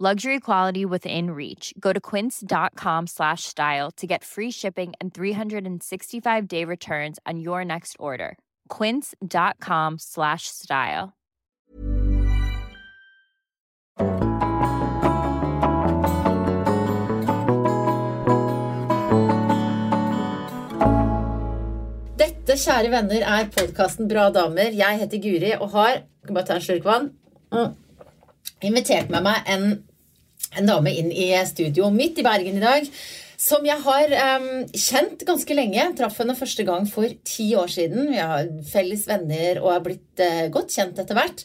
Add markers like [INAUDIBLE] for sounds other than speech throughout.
Luxury quality within reach. Go to quince.com slash style to get free shipping and 365-day returns on your next order. quince.com slash style. Dette, kjære venner, er podkasten Bra damer. Jeg heter Guri og har Skal bare ta en slurk vann. Mm. Invitert med meg en, en dame inn i studio midt i Bergen i dag. Som jeg har um, kjent ganske lenge. Traff henne første gang for ti år siden. Vi har felles venner og er blitt uh, godt kjent etter hvert.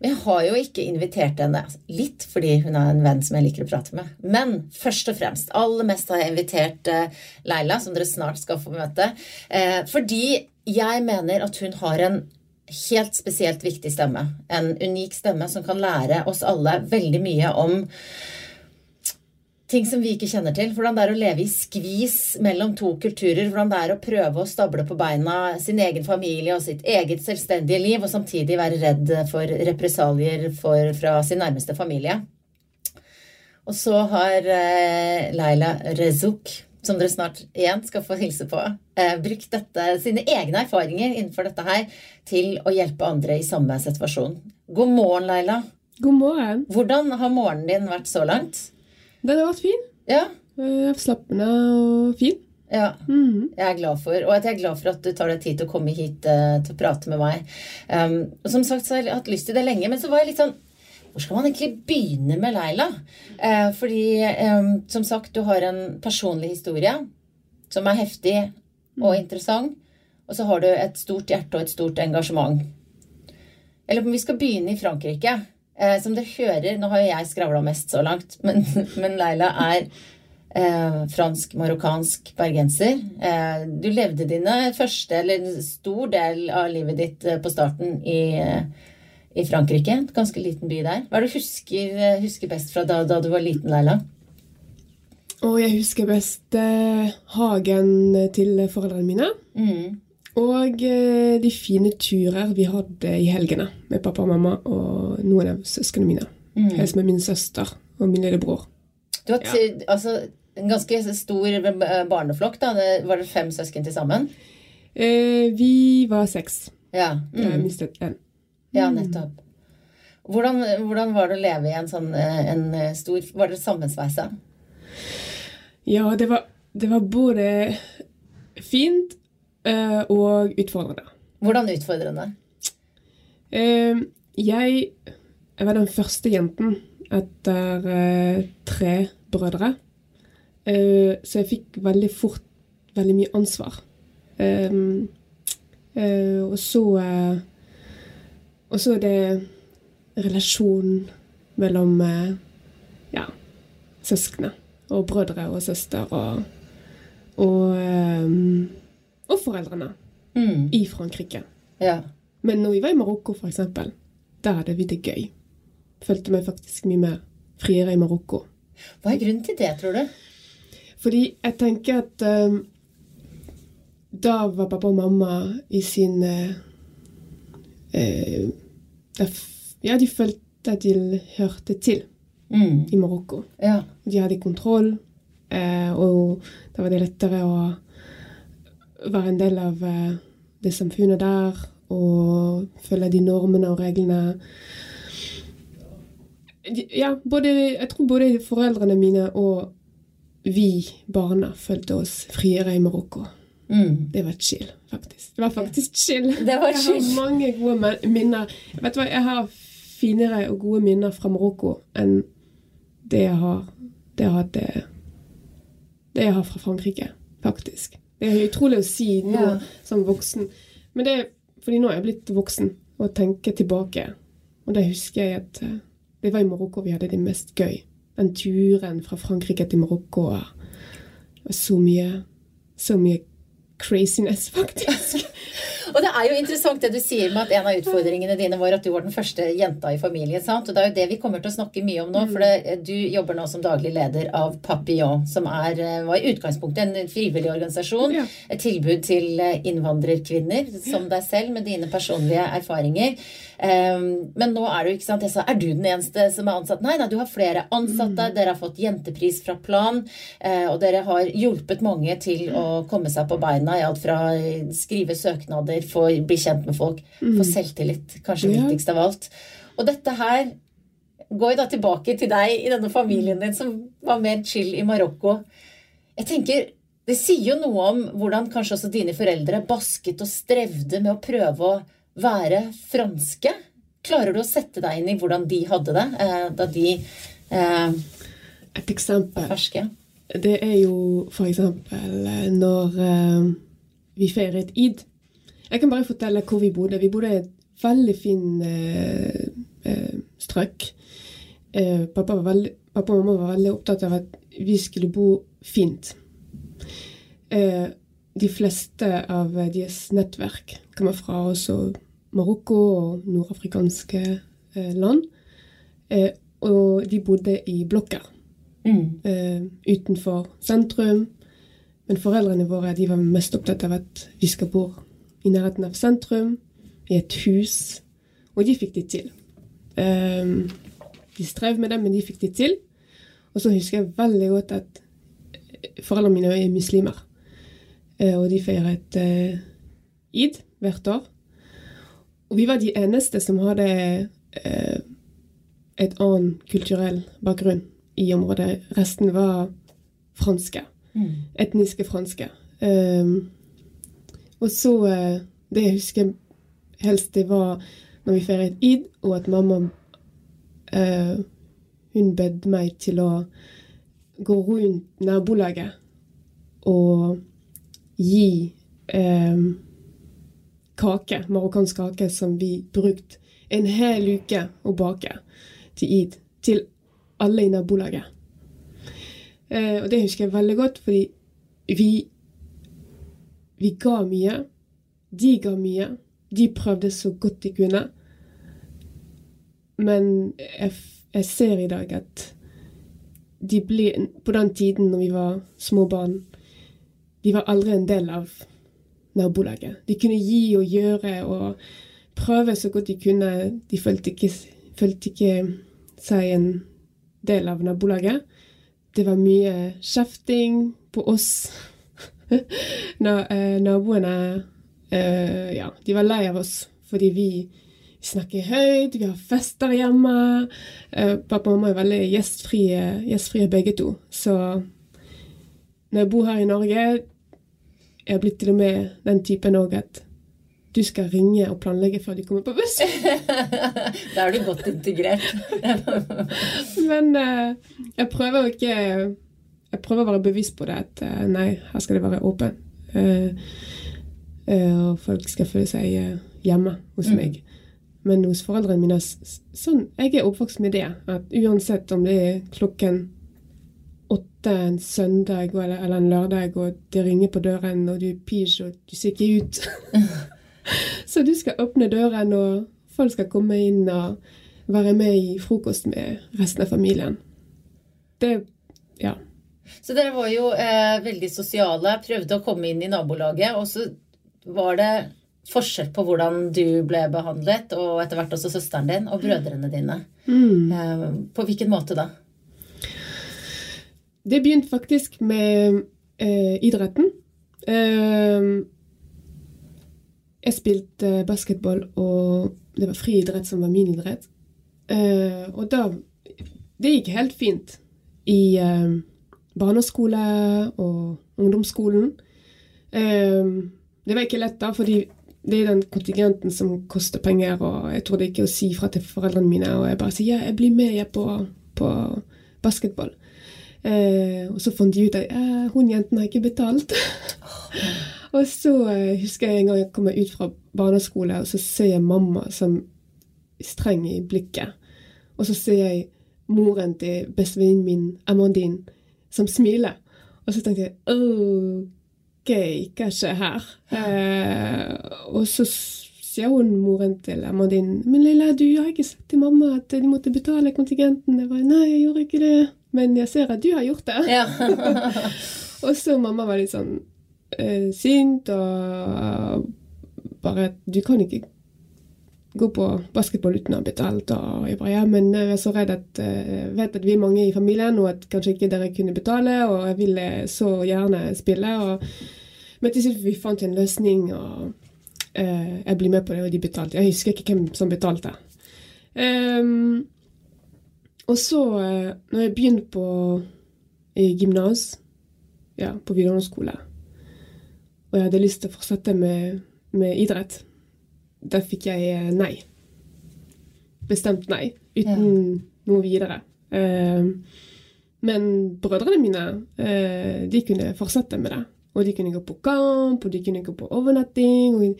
Men jeg har jo ikke invitert henne. Litt fordi hun er en venn som jeg liker å prate med. Men først og fremst, aller mest har jeg invitert uh, Leila, som dere snart skal få møte. Uh, fordi jeg mener at hun har en helt spesielt viktig stemme. En unik stemme som kan lære oss alle veldig mye om ting som vi ikke kjenner til. Hvordan det er å leve i skvis mellom to kulturer. Hvordan det er å prøve å stable på beina sin egen familie og sitt eget selvstendige liv, og samtidig være redd for represalier fra sin nærmeste familie. Og så har Leila Laila Rezuk, som dere snart igjen skal få hilse på, eh, brukt dette, sine egne erfaringer innenfor dette her til å hjelpe andre i samme situasjon. God morgen, Laila. God morgen. Hvordan har morgenen din vært så langt? Den har vært fin. Ja, Slappende og fin. ja. Mhm. Jeg er glad for, og at jeg er glad for at du tar deg tid til å komme hit uh, til å prate med meg. Um, og som sagt så har jeg hatt lyst til det lenge, men så var jeg litt sånn Hvor skal man egentlig begynne med Leila? Eh, fordi, em, som sagt, du har en personlig historie som er heftig og interessant. Og så har du et stort hjerte og et stort engasjement. Eller om vi skal begynne i Frankrike. Eh, som dere hører, nå har jo jeg skravla mest så langt, [LAUGHS] men, men Leila er eh, fransk-marokkansk bergenser. Eh, du levde dine første, eller stor del av livet ditt eh, på starten i, eh, i Frankrike. En ganske liten by der. Hva er det du husker, eh, husker best fra da, da du var liten, Leila? Og jeg husker best eh, hagen til foreldrene mine. Mm. Og eh, de fine turer vi hadde i helgene med pappa og mamma og noen av søsknene mine. Mm. Helst med min søster og min lillebror. Du har ja. altså, en ganske stor eh, barneflokk. da. Det- Var det fem søsken til sammen? Eh, vi var seks. Ja. Jeg Mm. mistet én. Ja, nettopp. Hvordan, hvordan var det å leve i en sånn eh, en eh, stor Var dere sammensveisa? Ja, det var, det var både fint uh, og utfordrende. Hvordan utfordrende? Uh, jeg, jeg var den første jenten etter uh, tre brødre. Så jeg fikk veldig fort veldig mye ansvar. Og så Og så er det relasjonen mellom ja, søskne og brødre og søster og og, eh, og foreldrene Mm. i Frankrike. Ja. Men når vi var i Marokko, eksempel, der hadde vi det gøy. Følte meg faktisk mye mer friere i Marokko. Hva er grunnen til det, tror du? Fordi jeg tenker at um, da var pappa og mamma i sin uh, uh, Ja, de følte at de hørte til Mm. i Marokko. Ja. De hadde kontroll, eh, og da var det lettere å være en del av eh, det samfunnet der og følge de normene og reglene. Ja, både, jeg tror både foreldrene mine og vi barna følte oss friere i Marokko. Mm. Det var chill, faktisk. Det var faktisk chill. [LAUGHS] Det var jeg har mange gode minner. Vet du hva, jeg har finere og gode minner fra Marokko enn det jeg har det jeg hadde Det jeg har fra Frankrike, faktisk. Det er utrolig å si nå Ja. som voksen. Men det er fordi nå er jeg blitt voksen og tenker tilbake. Og da husker jeg at eh, det var i Marokko vi hadde det mest gøy. Den turen fra Frankrike til Marokko var så mye Så mye craziness, [LAUGHS] faktisk. Og det er jo interessant det du sier med at en av utfordringene dine var at du var den første jenta i familien. sant? Og det er jo det vi kommer til å snakke mye om nå. For det, du jobber nå som daglig leder av Papillon, som er, eh, var i utgangspunktet en frivillig organisasjon. Ja. Et tilbud til eh, innvandrerkvinner som deg selv, med dine personlige erfaringer. Um, men nå er du ikke sant, jeg sa, er du den eneste som er ansatt? Nei, nei, du har flere ansatte. Dere har fått jentepris fra Plan. eh, og dere har hjulpet mange til å komme seg på beina i alt fra eh, skrive søknader, få bli kjent med folk, få selvtillit. Kanskje Ja. viktigst av alt. Og dette her går jo da tilbake til deg i denne familien din som var mer chill i Marokko. Jeg tenker, Det sier jo noe om hvordan kanskje også dine foreldre basket og strevde med å prøve å være franske. Klarer du å sette deg inn i hvordan de hadde det eh, da de eh, Et eksempel. ferske? Det er jo eksempel eh, når eh, vi feiret id. Jeg kan bare fortelle hvor vi bodde. Vi bodde i et veldig fin eh, eh, strøk. Eh, pappa, var veldig, pappa og mamma var veldig opptatt av at vi skulle bo fint. Eh, de fleste av deres nettverk kommer fra også Marokko og nordafrikanske eh, land. Eh, og de bodde i blokker Mm. eh, utenfor sentrum. Men foreldrene våre de var mest opptatt av at vi skal bo i nærheten av sentrum, i et hus. Og de fikk det til. Eh, de strev med det, men de fikk det til. Og så husker jeg veldig godt at foreldrene mine er muslimer. Eh, og de feiret eh, id hvert år. Og vi var de eneste som hadde eh, et annen kulturell bakgrunn i området. Resten var franske. Mm. Etniske franske. Um, og så eh, Det jeg husker helst, det var når vi feiret id, og at mamma eh, Hun bedde meg til å gå rundt nabolaget og gi eh, kake, marokkansk kake, som vi brukte en hel uke å bake til id. Til alle i nabolaget. Eh, og det husker jeg veldig godt, fordi vi Vi ga mye. De ga mye. De prøvde så godt de kunne. Men jeg, jeg ser i dag at de ble, på den tiden når vi var små barn, de var aldri en del av nabolaget. De kunne gi og gjøre og prøve så godt de kunne. De følte ikke, følte ikke seg en del av nabolaget. Det var mye kjefting på oss. [LAUGHS] Når eh, naboene eh, Ja, de var lei av oss fordi vi snakker høyt, vi har fester hjemme. Eh, pappa og mamma er veldig gjestfrie, gjestfrie begge to. Så når jeg bor her i Norge, er har blitt til og med den typen òg at du skal ringe og planlegge før de kommer på buss. [LAUGHS] Da er du godt integrert. [LAUGHS] Men uh, jeg prøver å ikke Jeg prøver å være bevisst på det at uh, nei, her skal det være åpen. Uh, og folk skal føle seg hjemme hos meg. Men hos foreldrene mine sånn, Jeg er oppvokst med det. At uansett om det er klokken åtte en søndag eller, eller en lørdag, og det ringer på døren, og du er pige og du ser ikke ut [LAUGHS] Så du skal åpne døren, og folk skal komme inn og være med i frokost med resten av familien. Det Ja. Så dere var jo eh, veldig sosiale, prøvde å komme inn i nabolaget, og så var det forskjell på hvordan du ble behandlet, og etter hvert også søsteren din og brødrene dine. Eh, på hvilken måte da? Det begynte faktisk med eh, idretten. Eh, jeg spilte basketball, og det var friidrett som var min idrett. Eh, og da Det gikk helt fint i eh, barneskole og ungdomsskolen. Um, det var ikke lett, da, fordi det er den kontingenten som koster penger, og jeg trodde ikke å si fra til foreldrene mine. Og jeg bare sier ja, jeg blir med jeg på, på basketball. Uh, og så fant de ut at eh, hun jenten har ikke betalt. [LAUGHS] og så uh, husker jeg en gang jeg kommer ut fra barneskole, og så ser jeg mamma som streng i blikket. Og så ser jeg moren til bestevenninnen min, Amandine, som smiler. Og så tenkte jeg OK, hva skjer her? Eh, og så sier hun moren til Amandine Men Lilla, du har ikke sagt til mamma at de måtte betale kontingenten. Jeg bare Nei, jeg gjorde ikke det. Men jeg ser at du har gjort det. Ja. [LAUGHS] og så mamma var litt sånn uh, sint og bare Du kan ikke gå på basketball uten å ha betalt. Og jeg bare ja, men jeg er så redd at uh, vet at vi er mange i familien, og at kanskje ikke dere kunne betale, og jeg ville så gjerne spille. Og, men til slutt vi fant en løsning, og uh, jeg ble med på det, og de betalte. Jeg husker ikke hvem som betalte. Um, og så, uh, når jeg begynte på gymnas, ja, på videregående skole, og jeg hadde lyst til å fortsette med, med idrett der fikk jeg eh, nei. Bestemt nei. Uten ja. noe videre. Uh, men brødrene mine de kunne fortsette med det. Og de kunne gå på kamp, og de kunne gå på overnatting.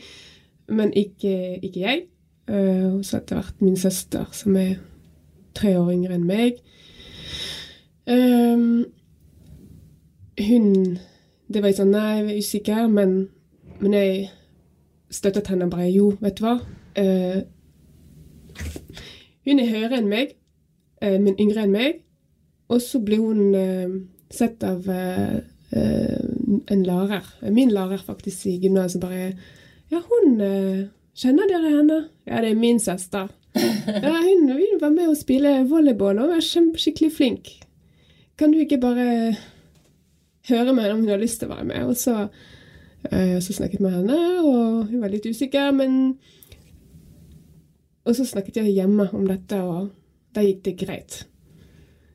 Men ikke, ikke jeg. Og så etter hvert min søster, som er tre år yngre enn meg. hun Det var jeg sånn Nei, jeg er usikker, men, men jeg støttet henne bare Jo, vet du hva? Uh, hun er høyere enn meg, uh, men yngre enn meg. Og så ble hun uh, sett av en lærer, min lærer faktisk, i gymnaset, bare Ja, hun Kjenner dere henne? Ja, det er min søster. Ja, hun, hun var med å spille volleyball og var skikkelig flink. Kan du ikke bare høre med henne om hun har lyst til å være med? Og så uh, så snakket jeg med henne, og hun var litt usikker, men Og så snakket jeg hjemme om dette, og da gikk det greit.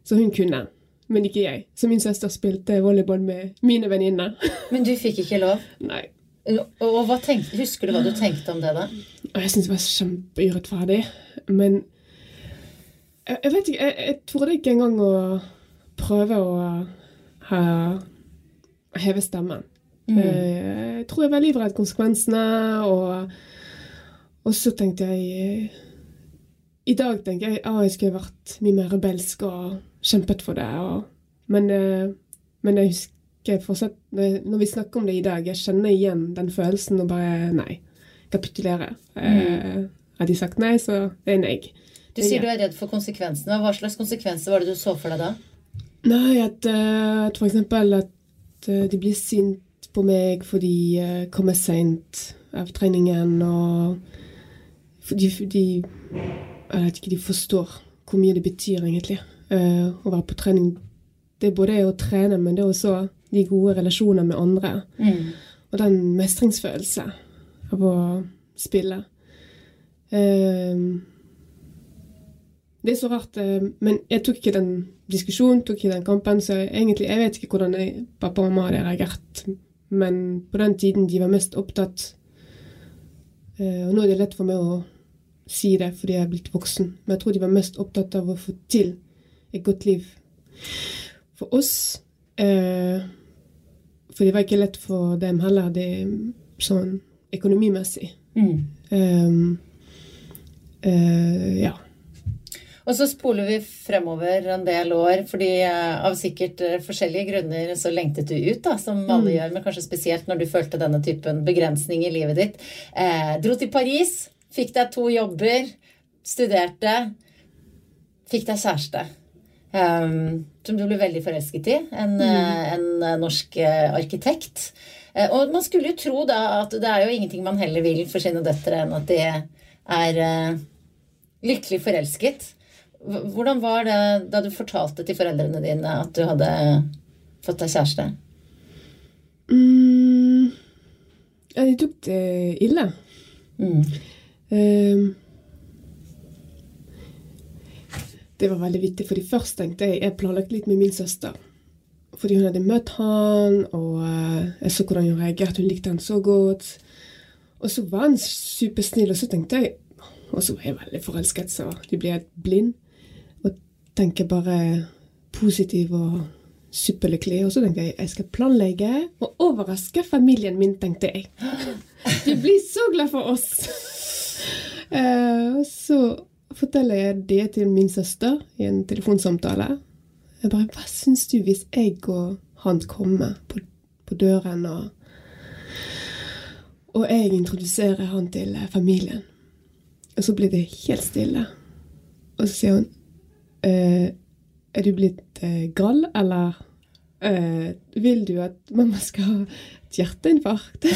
Så hun kunne, men ikke jeg. Så min søster spilte volleyball med mine venninner. Men du fikk ikke lov? [LAUGHS] Nei. Og tenkte, Husker du hva du tenkte om det, da? Jeg syntes det var kjempeurettferdig. Men jeg, jeg vet ikke Jeg, jeg torde ikke engang å prøve å ha, heve stemmen. Mm. Eh, jeg tror jeg var livredd konsekvensene, og, og så tenkte jeg I dag tenker jeg at ah, jeg skulle vært mye mer rebelsk og kjempet for det. Og, men, eh, men, jeg husker fortsatt Når vi snakker om det i dag, jeg kjenner igjen den følelsen og bare Nei. Kapitulere. Mm. Eh, har de sagt nei, så det er nei. Du sier du er redd for konsekvensene. Hva slags konsekvenser var det du så for deg da? Nei, at, at f.eks. at de blir sint på meg fordi jeg kommer seint av treningen, og fordi, fordi Jeg vet ikke, de forstår hvor mye det betyr, egentlig, å være på trening. Det er både å trene, men det er også de gode relasjoner med andre. Mm. Og den mestringsfølelse av å spille. Uh, det er så rart, uh, men jeg tok ikke den diskusjonen, tok ikke den kampen, så egentlig, jeg vet ikke hvordan jeg, pappa og mamma hadde reagert men på den tiden de var mest opptatt eh, Og nå er det lett for meg å si det fordi jeg er blitt voksen, men jeg tror de var mest opptatt av å få til et godt liv for oss. Eh, for det var ikke lett for dem heller, det sånn økonomimessig. Mm. Um, uh, ja. Og så spoler vi fremover en del år, fordi eh, av sikkert forskjellige grunner så lengtet du ut, da, som alle mm. gjør, men kanskje spesielt når du følte denne typen begrensning i livet ditt. Eh, dro til Paris, fikk deg to jobber, studerte, fikk deg kjæreste. Um, som du ble veldig forelsket i. En, mm. Eh, en norsk arkitekt. Og man skulle jo tro da at det er jo ingenting man heller vil for sine døtre enn at de er uh, lykkelig forelsket. Hvordan var det da du fortalte til foreldrene dine at du hadde fått deg kjæreste? Mm, ja, de tok det ille. Mm. Um, det var veldig viktig, fordi først tenkte jeg Jeg planlagt litt med min søster. fordi hun hadde møtt han, og eh, jeg så hvordan hun reagerte. Hun likte han så godt. Og så var han supersnill, og så tenkte jeg Og så var jeg veldig forelsket, så de ble helt blind. Og tenker bare positiv og superlykkelig. Og så tenkte jeg jeg skal planlegge og overraske familien min, tenkte jeg. [GASPS] De blir så glad for oss. [LAUGHS] Og så forteller jeg det til min søster i en telefonsamtale. Jeg bare Hva syns du hvis jeg og han kommer på, på døren, og, og jeg introduserer han til eh, familien? Og så blir det helt stille. Og så sier hun eh, Er du blitt eh, gal, eller eh, vil du at mamma skal ha et hjerteinfarkt?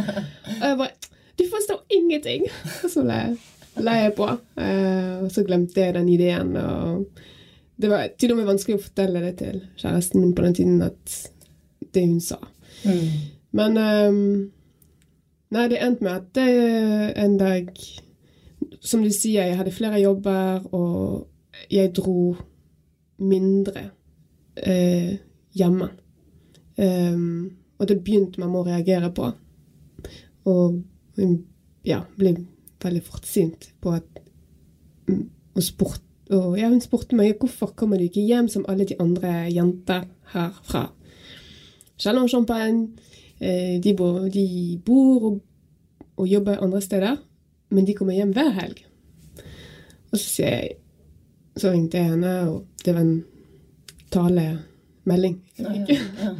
[LAUGHS] og jeg bare Du forstår ingenting! Og så ble jeg, la jeg på. Eh, og så glemte jeg den ideen. og det var til og med vanskelig å fortelle det til kjæresten min på den tiden, at det hun sa. Men um, Nei, det endte med at det en dag Som du sier, jeg hadde flere jobber, og jeg dro mindre eh, hjemme. Um, og det begynte mamma å reagere på. Og hun ja, ble veldig fortsynt på at mm, Og spurte og ja, hun spurte meg hvorfor kommer du ikke hjem som alle de andre jenter herfra. Chalon Champagne, eh, de bor, de bor og, og, jobber andre steder, men de kommer hjem hver helg. Og så sier jeg Så ringte jeg henne, og det var en talemelding. Ja, ja, ja.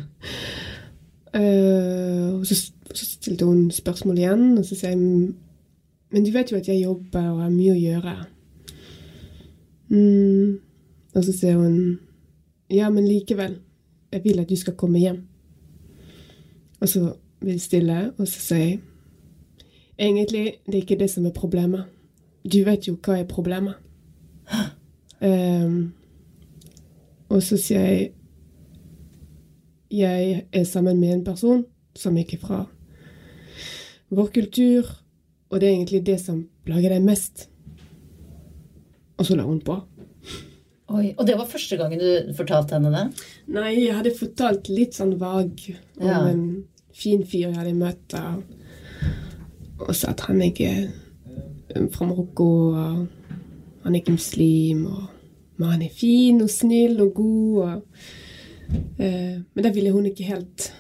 uh, og så, så, stilte hun spørsmål igjen, og så sier jeg Men du vet jo at jeg jobber og har mye å gjøre. Mm. Og så sier hun Ja, men likevel. Jeg vil at du skal komme hjem. Og så blir det stille, og så sier jeg Egentlig, det er ikke det som er problemet. Du vet jo hva er problemet. Um, og så sier jeg Jeg er sammen med en person som ikke er fra vår kultur, og det er egentlig det som plager deg mest. Og så la hun på. Oi, Og det var første gangen du fortalte henne det? Nei, jeg hadde fortalt litt sånn vag om ja. en fin fyr jeg hadde møtt. Og så at han ikke er fra Marokko, og han er ikke muslim. Og, men han er fin og snill og god. Og, eh, men da ville hun ikke helt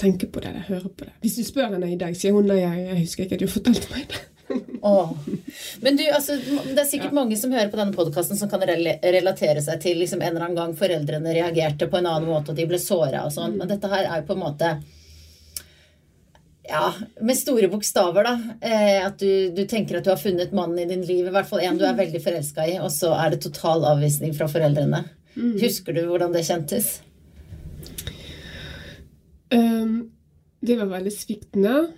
tenke på det eller høre på det. Hvis du spør henne i dag, sier hun nei, jeg, jeg husker ikke at du fortalte meg det. [LAUGHS] Oh. Men du, altså, Det er sikkert ja. mange som hører på denne podkasten som kan relatere seg til liksom, en eller annen gang foreldrene reagerte på en annen måte, og de ble såra og sånn. Men dette her er jo på en måte ja, med store bokstaver, da. Eh, at du, du, tenker at du har funnet mannen i din liv. I hvert fall en du er veldig forelska i, og så er det total avvisning fra foreldrene. Mm. Husker du hvordan det kjentes? Um, det var veldig sviktende.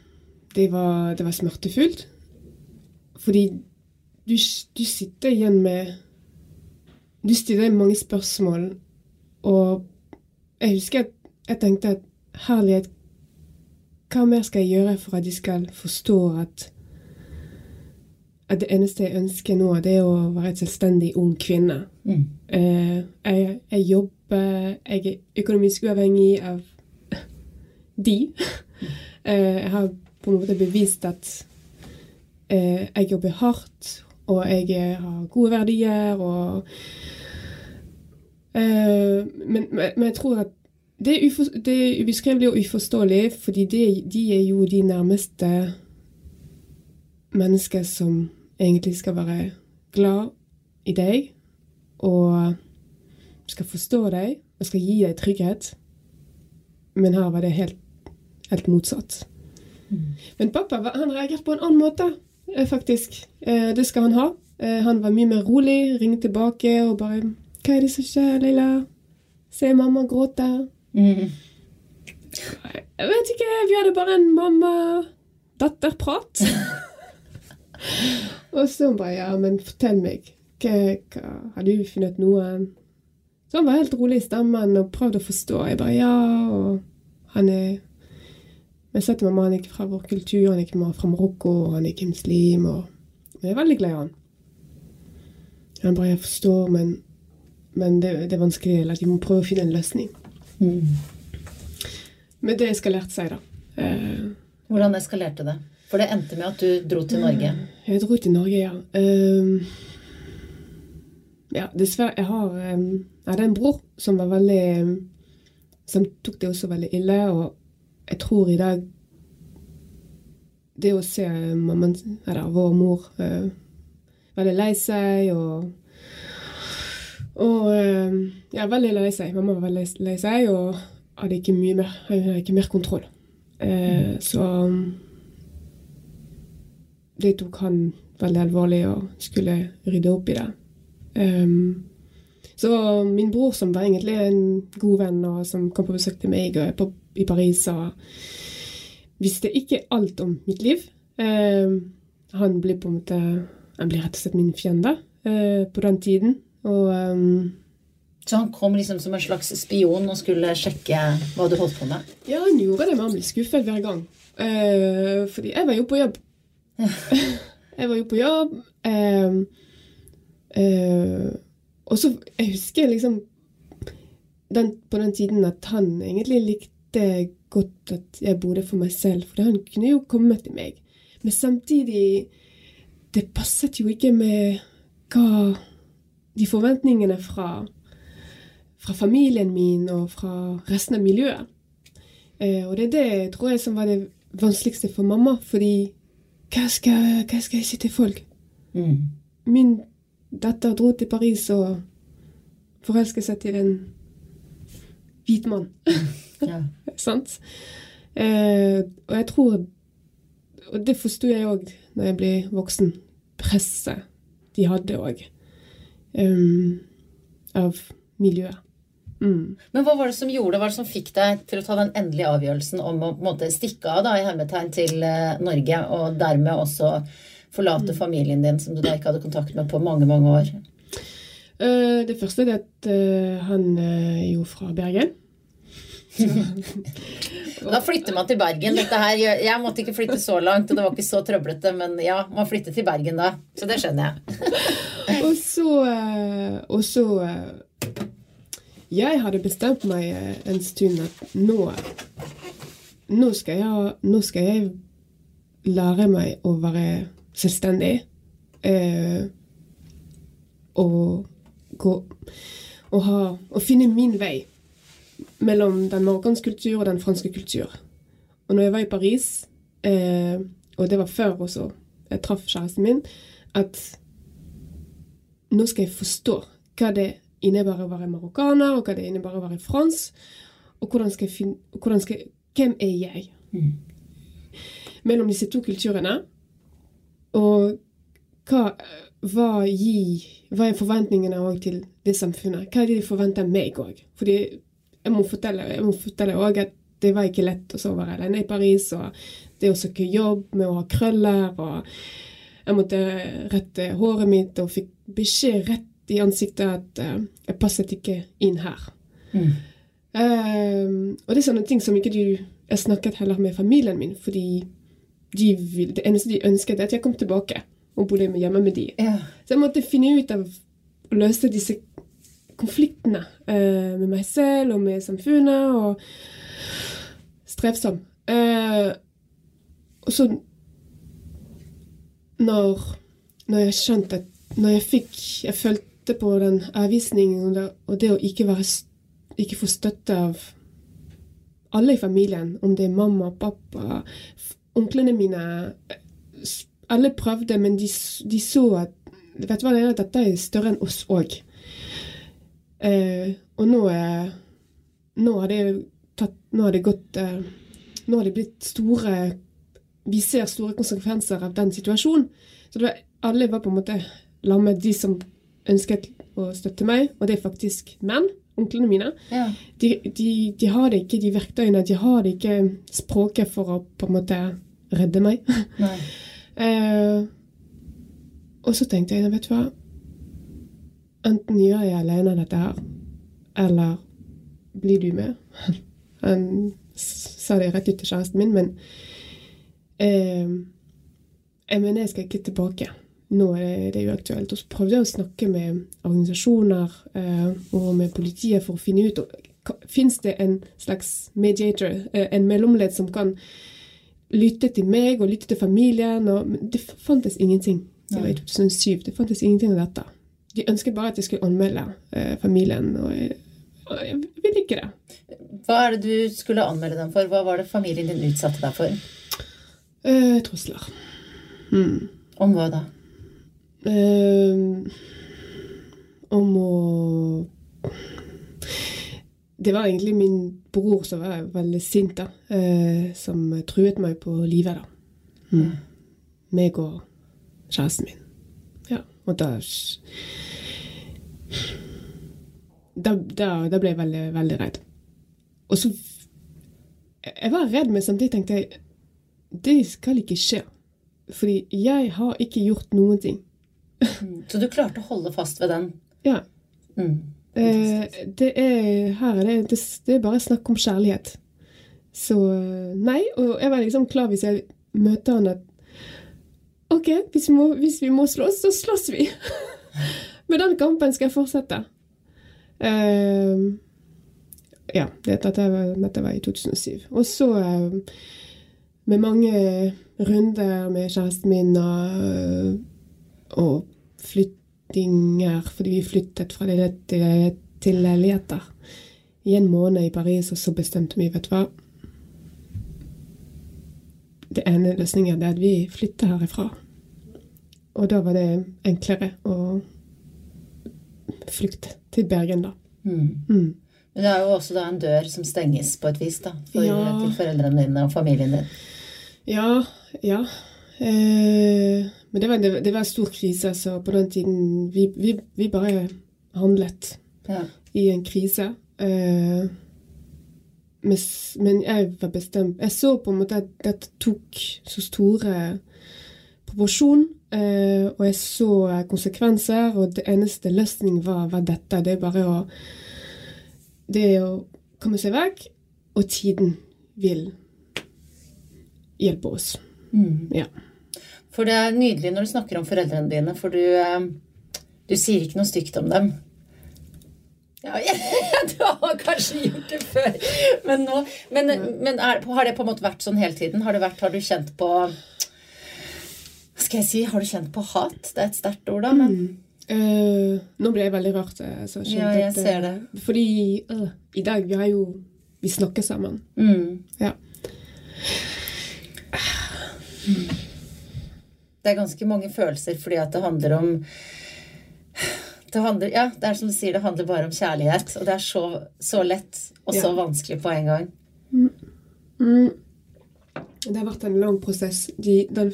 Det var, det var smertefullt. Fordi du, du sitter igjen med Du stiller mange spørsmål, og jeg husker at jeg tenkte at herlighet, hva mer skal jeg gjøre for at de skal forstå at at det eneste jeg ønsker nå, det er å være et selvstendig ung kvinne. Mm. Uh, jeg, jeg, jobber, jeg er økonomisk uavhengig av de. Mm. Eh, jeg har på en måte bevist at eh, jeg jobber hardt, og jeg har gode verdier, og eh, men, men, jeg tror at det er, ufor, det er, ubeskrivelig og uforståelig, fordi det, de er jo de nærmeste mennesker som egentlig skal være glad i deg og skal forstå deg og skal gi deg trygghet. Men her var det helt, helt motsatt. Mm. Men pappa han reagerte på en annen måte. Eh, faktisk. Eh, det skal han ha. Eh, han var mye mer rolig, ringte tilbake og bare 'Hva er det som skjer, Leila? Se mamma gråte.' Mm. Jeg vet ikke. Vi hadde bare en mamma-datter-prat. [LAUGHS] og så bare 'Ja, men fortell meg. Hva, hva, har du funnet noen?' Så han var helt rolig i stemmen og prøvde å forstå. Jeg bare 'Ja', og han er jeg sa til mamma han er ikke fra vår kultur, han er ikke fra Marokko, han er ikke muslim. Og... Men jeg er veldig glad i han. Han bare 'Jeg forstår, men, men det, det, er vanskelig. Eller at vi må prøve å finne en løsning'. Men det eskalerte seg, da. Eh, Hvordan eskalerte det? For det endte med at du dro til Norge. Jeg dro til Norge, ja. Um, ja, dessverre. Jeg har um, Jeg hadde en bror som var veldig ehm, Som tok det også veldig ille, og jeg tror i dag Det å se mammaen, eller vår mor, eh, veldig lei seg og Og ehm, ja, veldig lei seg. Mamma var veldig lei seg og hadde ikke mye mer, hadde ikke mer kontroll. Eh, så det tok han veldig alvorlig og skulle rydde opp i det. Um, så min bror, som var egentlig en god venn, og som kom på besøk til meg og er på, i Paris, og visste ikke alt om mitt liv. Ehm, han ble på en måte Han ble rett og slett min fiende eh, på den tiden. Og um, Så han kom liksom som en slags spion og skulle sjekke hva du holdt på med? ja, han gjorde det, men han ble skuffet hver gang. Eh, fordi jeg var jo på jobb. [LAUGHS] jeg var jo på jobb. Eh, eh, og så Jeg husker liksom den, på den tiden at han egentlig likte godt at jeg bodde for meg selv. For han kunne jo komme til meg. Men samtidig Det passet jo ikke med hva de forventningene fra, fra familien min og fra resten av miljøet. Eh, og det er det tror jeg som var det vanskeligste for mamma. Fordi hva skal, hva skal jeg si til folk? Mm. Min datter dro til Paris og forelsket seg til en hvit mann. Ja. Sant? Eh, og jeg tror Og det forsto jeg òg når jeg ble voksen. Presset de hadde òg. av miljøet. Mm. Men hva var det som gjorde, hva var det som fikk deg til å ta den endelige avgjørelsen om å måte stikke av da, i hermetegn til uh, Norge, og dermed også forlate familien din, som du da ikke hadde kontakt med på mange, mange år? Uh, det første er at uh, han eh, er jo fra Bergen. Da flytter man til Bergen. Her, jeg måtte ikke flytte så langt, og det var ikke så trøblete, men ja, man flytter til Bergen da. Så det skjønner jeg. [LAUGHS] Og så, eh, og så eh, Jeg hadde bestemt meg eh, en stund at nå nå skal, jeg, nå skal jeg lære meg å være selvstendig. Eh, og gå og, ha, og finne min vei mellom den marokkanske kultur og den franske kultur. Og når jeg var i Paris, eh, og det var før også jeg traff kjæresten min, at nå skal jeg forstå hva det innebærer å være marokkaner, og hva det innebærer å være fransk, og hvordan skal jeg finne, hvordan skal, hvem er jeg mellom disse to kulturene, og hva, hva, gi, hva er forventningene til det samfunnet? Hva er det de forventer meg òg? Fordi jeg må fortelle jeg må fortelle også at det var ikke lett å sove alene i Paris, og det å søke jobb med å ha krøller, og jeg måtte rette håret mitt og fikk beskjed rett i ansiktet at uh, jeg passet ikke inn her. Eh, og det er sånne ting som ikke du Jeg snakket heller med familien min, fordi de vil, det eneste de ønsket, er at jeg kom tilbake og bodde hjemme med de. Ja. Så jeg måtte finne ut av å løse disse konfliktene eh, med meg selv og med samfunnet, og strevsom. Eh, og så når, når jeg skjønte at Når jeg fikk Jeg følte på den avvisningen og det, og det å ikke, være, ikke få støtte av alle i familien, om det er mamma, pappa, onklene mine eh, Alle prøvde, men de, de så at vet du hva det dette er større enn oss òg. Eh, og nå er Nå har det tatt Nå har det gått eh, Nå har det blitt store Vi ser store konsekvenser av den situasjonen. Så det var, alle var på en måte lammet, de som ønsket å støtte meg, og det er faktisk menn. Onklene mine. Ja. De, de, de har det ikke, de verktøyene. De har det ikke språket for å på en måte redde meg. [LAUGHS] Eh, og så tenkte jeg, vet du hva Enten gjør jeg alene dette her, eller blir du med? [LAUGHS] Han sa det rett ut til kjæresten min, men eh, jeg mener jeg skal ikke tilbake. Nå er det uaktuelt. Og så prøvde jeg å snakke med organisasjoner eh, og med politiet for å finne ut Fins det en slags mediator, eh, en mellomledd som kan lytte til meg og lytte til familien? Og, men det fantes ingenting. Det var i 2007. Det fantes ingenting av dette. De ønsket bare at jeg skulle anmelde eh, familien, og jeg, og jeg vil ikke det. Hva er det du skulle anmelde dem for? Hva var det familien din utsatte deg for? Eh, trusler. Om hva da? Eh, om å Det var egentlig min bror som var veldig sint, da. Eh, som truet meg på livet, da. Mm. Meg og kjæresten min. Og da Da, da, da ble jeg veldig, veldig redd. Og så Jeg var redd, men samtidig tenkte jeg det skal ikke skje. Fordi jeg har ikke gjort noen ting. Så du klarte å holde fast ved den? Ja. Mm. Eh, det er her er det, det, det er bare snakk om kjærlighet. Så eh, nei. Og jeg var liksom klar hvis jeg møter han at OK, hvis vi må, hvis vi må slåss, så slåss vi. [LAUGHS] Men den kampen skal jeg fortsette. Uh, ja, dette, var, dette var i 2007. Og så uh, med mange runder med kjæresten min og, og flyttinger, fordi vi flyttet fra leilighet til leilighet til leiligheter i en måned i Paris, og så bestemte vi, vet du hva Det ene løsningen er at vi flytter herifra. Og da var det enklere å flykte til Bergen, da. Mm. Mm. Men det er jo også da en dør som stenges på et vis, da. For, Ja. Til foreldrene dine og familien din. Ja, ja. Eh, men det var, det, det var en stor krise, så på den tiden Vi, vi, vi bare handlet Ja. i en krise. Eh, men, jeg var bestemt Jeg så på en måte at dette tok så store proporsjon, eh, og jeg så konsekvenser, og det eneste løsning var, var dette. Det er bare å Det er å komme seg vekk, og tiden vil hjelpe oss. Mm. Ja. For det er nydelig når du snakker om foreldrene dine, for du, eh, du sier ikke noe stygt om dem. [LAUGHS] Ja, du har kanskje gjort det før, men nå Men, men er, har det på en måte vært sånn hele tiden? Har, det vært, har du kjent på Hva skal jeg si? Har du kjent på hat? Det er et sterkt ord, da, men Eh, nå ble jeg veldig rart. eh, Så Ja, jeg at, ser det. Fordi uh, i dag vi har jo Vi snakker sammen. mm. Ja. Det er ganske mange følelser fordi at det handler om det handler, ja, det er som du sier, det handler bare om kjærlighet. Og det er så, så lett og så Ja. vanskelig på en gang. Det har vært en lang prosess. De, den,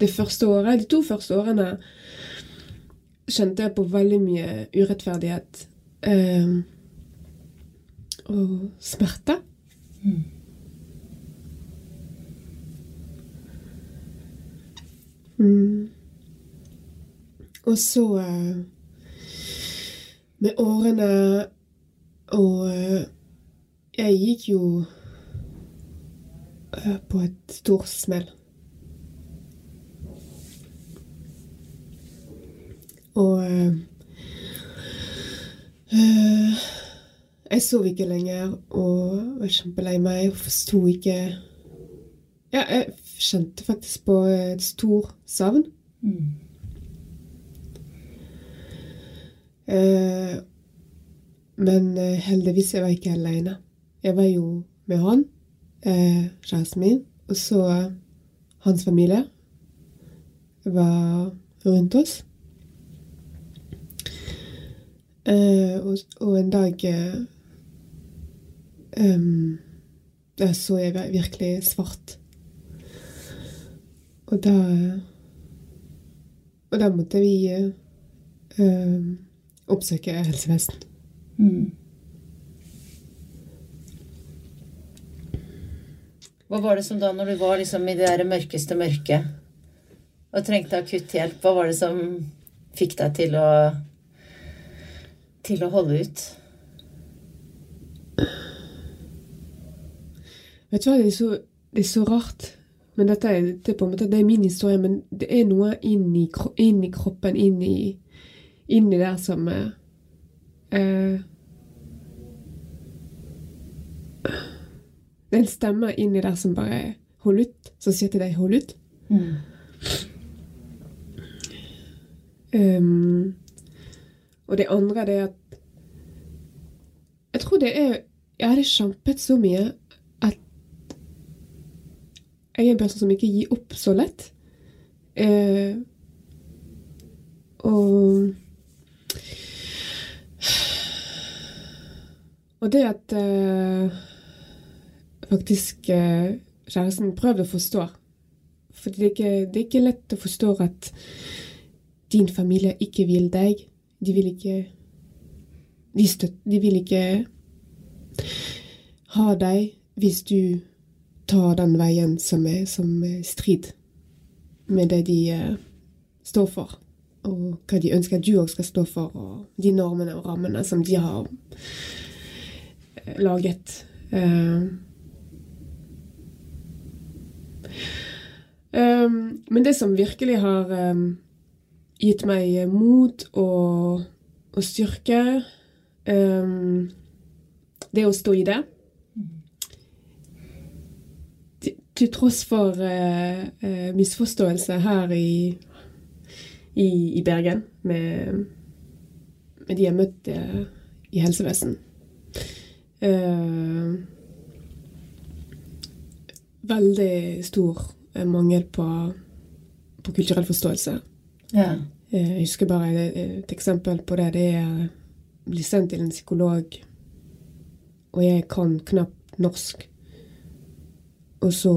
det første året, de to første årene kjente jeg på veldig mye urettferdighet. eh, og smerte. Mm. Og så eh, Med årene Og eh, jeg gikk jo eh, på et stort smell. Og eh, Jeg sov ikke lenger og var kjempelei meg og forsto ikke Ja, jeg kjente faktisk på et stort savn. Eh, men eh, heldigvis jeg var ikke alene. Jeg var jo med han, eh, kjæresten min, og så hans familie var rundt oss. Eh, og, en dag eh, em, så jeg virkelig svart. Og da Og da måtte vi eh, em, oppsøke helsevesen. Hva var det som da, når du var liksom i det der mørkeste mørket og trengte akutt hjelp, hva var det som fikk deg til å til å holde ut? Vet du hva, det er så, det er så rart. Men dette er, det er på en måte det er min historie, men det er noe inni, i, kroppen, inni, inni der som eh, eh, Det er en stemme inni der som bare Hold ut. Som sier til deg 'hold ut'. Um, og det andre det er at Jeg tror det er Jeg hadde kjempet så mye at jeg er en person som ikke gir opp så lett. Uh, og Og det at eh, faktisk eh, kjæresten prøvde å forstå For det er, ikke, det er ikke lett å forstå at din familie ikke vil deg. De vil ikke De, støt, de vil ikke ha deg hvis du tar den veien som er som strid med det de eh, står for. Og hva de ønsker at du òg skal stå for, og de normene og rammene som de har eh, laget. Eh, um, men det som virkelig har gitt meg mot og, og styrke, det er å stå i det. Til, tross for misforståelse her i, i, i Bergen med, med de jeg møtte i helsevesen. Uh, veldig stor mangel på, på kulturell forståelse. Ja. Jeg husker bare et eksempel på det. Det er å bli sendt til en psykolog, og jeg kan knapt norsk. Og så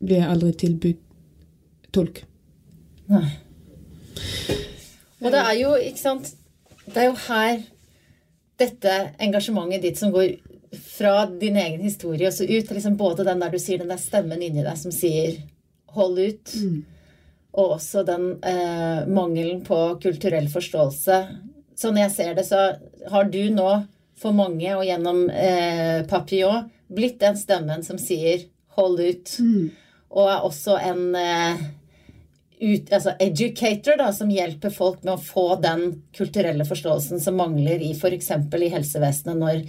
blir jeg aldri tilbudt tolk. Nei. Og det er jo, ikke sant Det er jo her dette engasjementet ditt som går fra din egen historie og så ut til liksom både den der du sier den der stemmen inni deg som sier 'hold ut', Mm. og også den eh, mangelen på kulturell forståelse. Sånn jeg ser det, så har du nå for mange og gjennom eh, Papillon blitt den stemmen som sier 'hold ut', og er også en eh, ut, altså educator da, som hjelper folk med å få den kulturelle forståelsen som mangler i f.eks. i helsevesenet når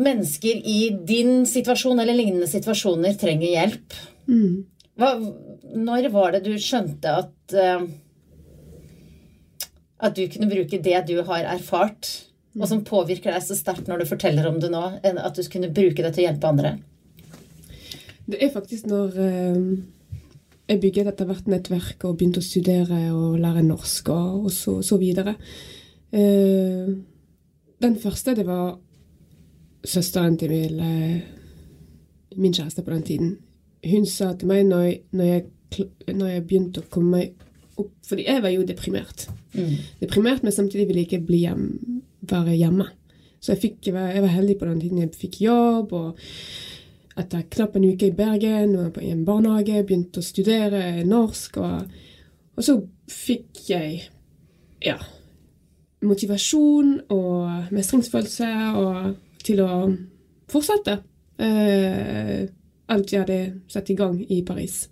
mennesker i din situasjon eller lignende situasjoner trenger hjelp. Hva, når var det du skjønte at uh, at du kunne bruke det du har erfart, og som påvirker deg så sterkt når du forteller om det nå, at du kunne bruke det til å hjelpe andre? Det er faktisk når eh, jeg bygget etter hvert nettverk og begynte å studere og lære norsk og, og så, så videre. Eh, den første, det var søsteren til min, eh, min kjæreste på den tiden. Hun sa til meg når, jeg- når, jeg, når jeg begynte å komme meg opp Fordi jeg var jo deprimert. Deprimert, men samtidig ville jeg ikke bli hjem, være hjemme. Så jeg, fikk, jeg var heldig på den tiden. Jeg fikk jobb. og etter knapp en uke i Bergen og i en barnehage, begynte å studere norsk. Og, og så fikk jeg ja, motivasjon og mestringsfølelse og, til å fortsette eh, alt jeg hadde satt i gang i Paris.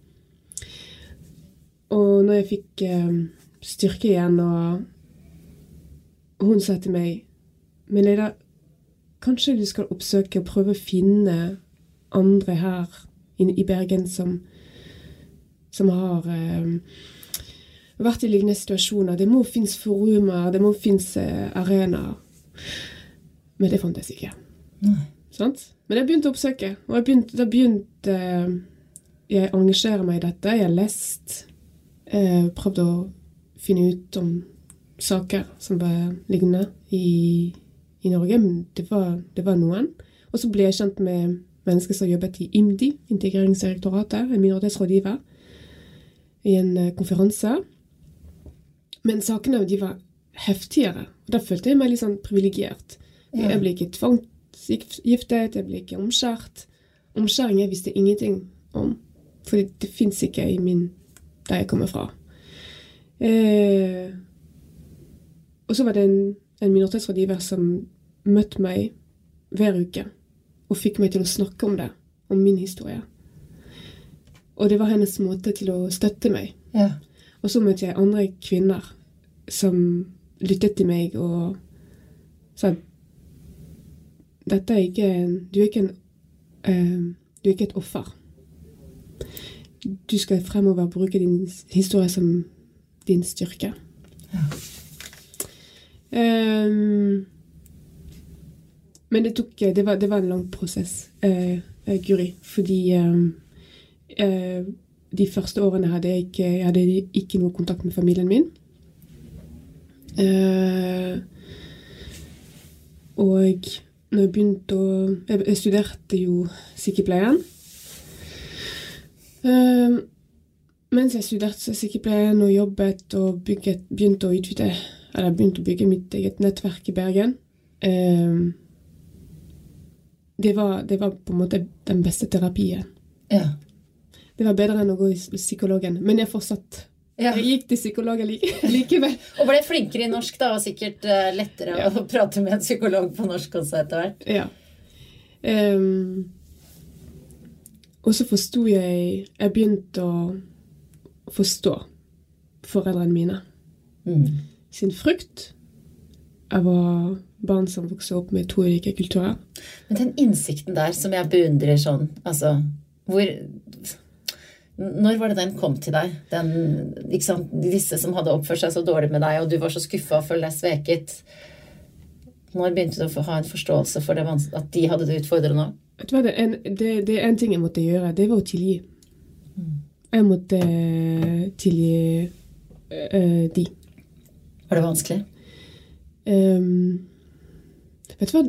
Og når jeg fikk eh, styrke igjen, og, hun sa til meg Men Leila, kanskje du skal oppsøke og prøve å finne andre her i, Bergen som, som har eh, vært i lignende situasjoner. Det må finnes forumer, det må finnes eh, arenaer. Men det fantes ikke. Sant? Men jeg begynte å oppsøke, og begynte, da begynte eh, jeg å engasjere meg i dette. Jeg har lest, eh, prøvd å finne ut om saker som var lignende i, i Norge. Men det var, det var noen. Og så ble jeg kjent med mennesker som jobbet i IMDi, Integreringsdirektoratet, en minoritetsrådgiver, i en eh, konferanse. Men sakene de var heftigere. Og da følte jeg meg litt sånn privilegert. Jeg ble ikke tvangsgiftet, jeg ble ikke omskjært. Omskjæring jeg visste ingenting om, for det, det fins ikke i min der jeg kommer fra. Eh, og så var det en, en minoritetsrådgiver som møtte meg hver uke og fikk meg til å snakke om det, om min historie. Og det var hennes måte til å støtte meg. Ja. Og så møtte jeg andre kvinner som lyttet til meg og sa dette er ikke, en- Du er ikke en uh, Du er ikke et offer. Du skal fremover bruke din historie som din styrke. Eh, men det tok Det var, det var en lang prosess, eh, eh, Guri. Fordi eh, eh, de første årene hadde jeg ikke, jeg hadde ikke noe kontakt med familien min. Eh, og når jeg begynte å Jeg, jeg studerte jo sykepleien. Eh, mens jeg studerte sykepleien og jobbet og bygget, begynte å utvide Eller begynte å bygge mitt eget nettverk i Bergen eh, det, var, det var på en måte den beste terapien. Ja. Det var bedre enn å gå i psykologen. Men jeg fortsatt Ja. Jeg gikk til psykolog like, [LAUGHS] likevel. Og ble flinkere i norsk, da, og sikkert eh, lettere Ja. å [LAUGHS] prate med en psykolog på norsk også etter hvert. Ja. Um, og så forsto jeg Jeg begynte å forstå foreldrene mine Mm. sin frykt av å barn som vokser opp med to ulike kulturer. Men den innsikten der som jeg beundrer sånn, altså hvor Når var det den kom til deg? Den, sant? Disse som hadde oppført seg så dårlig med deg, og du var så skuffa og følte deg sveket. Når begynte du å ha en forståelse for det, at de hadde det utfordrende òg? Det en, det, det er en ting jeg måtte gjøre. Det var å tilgi. Jeg måtte tilgi uh, de. Var det vanskelig? Ehm, vet du hva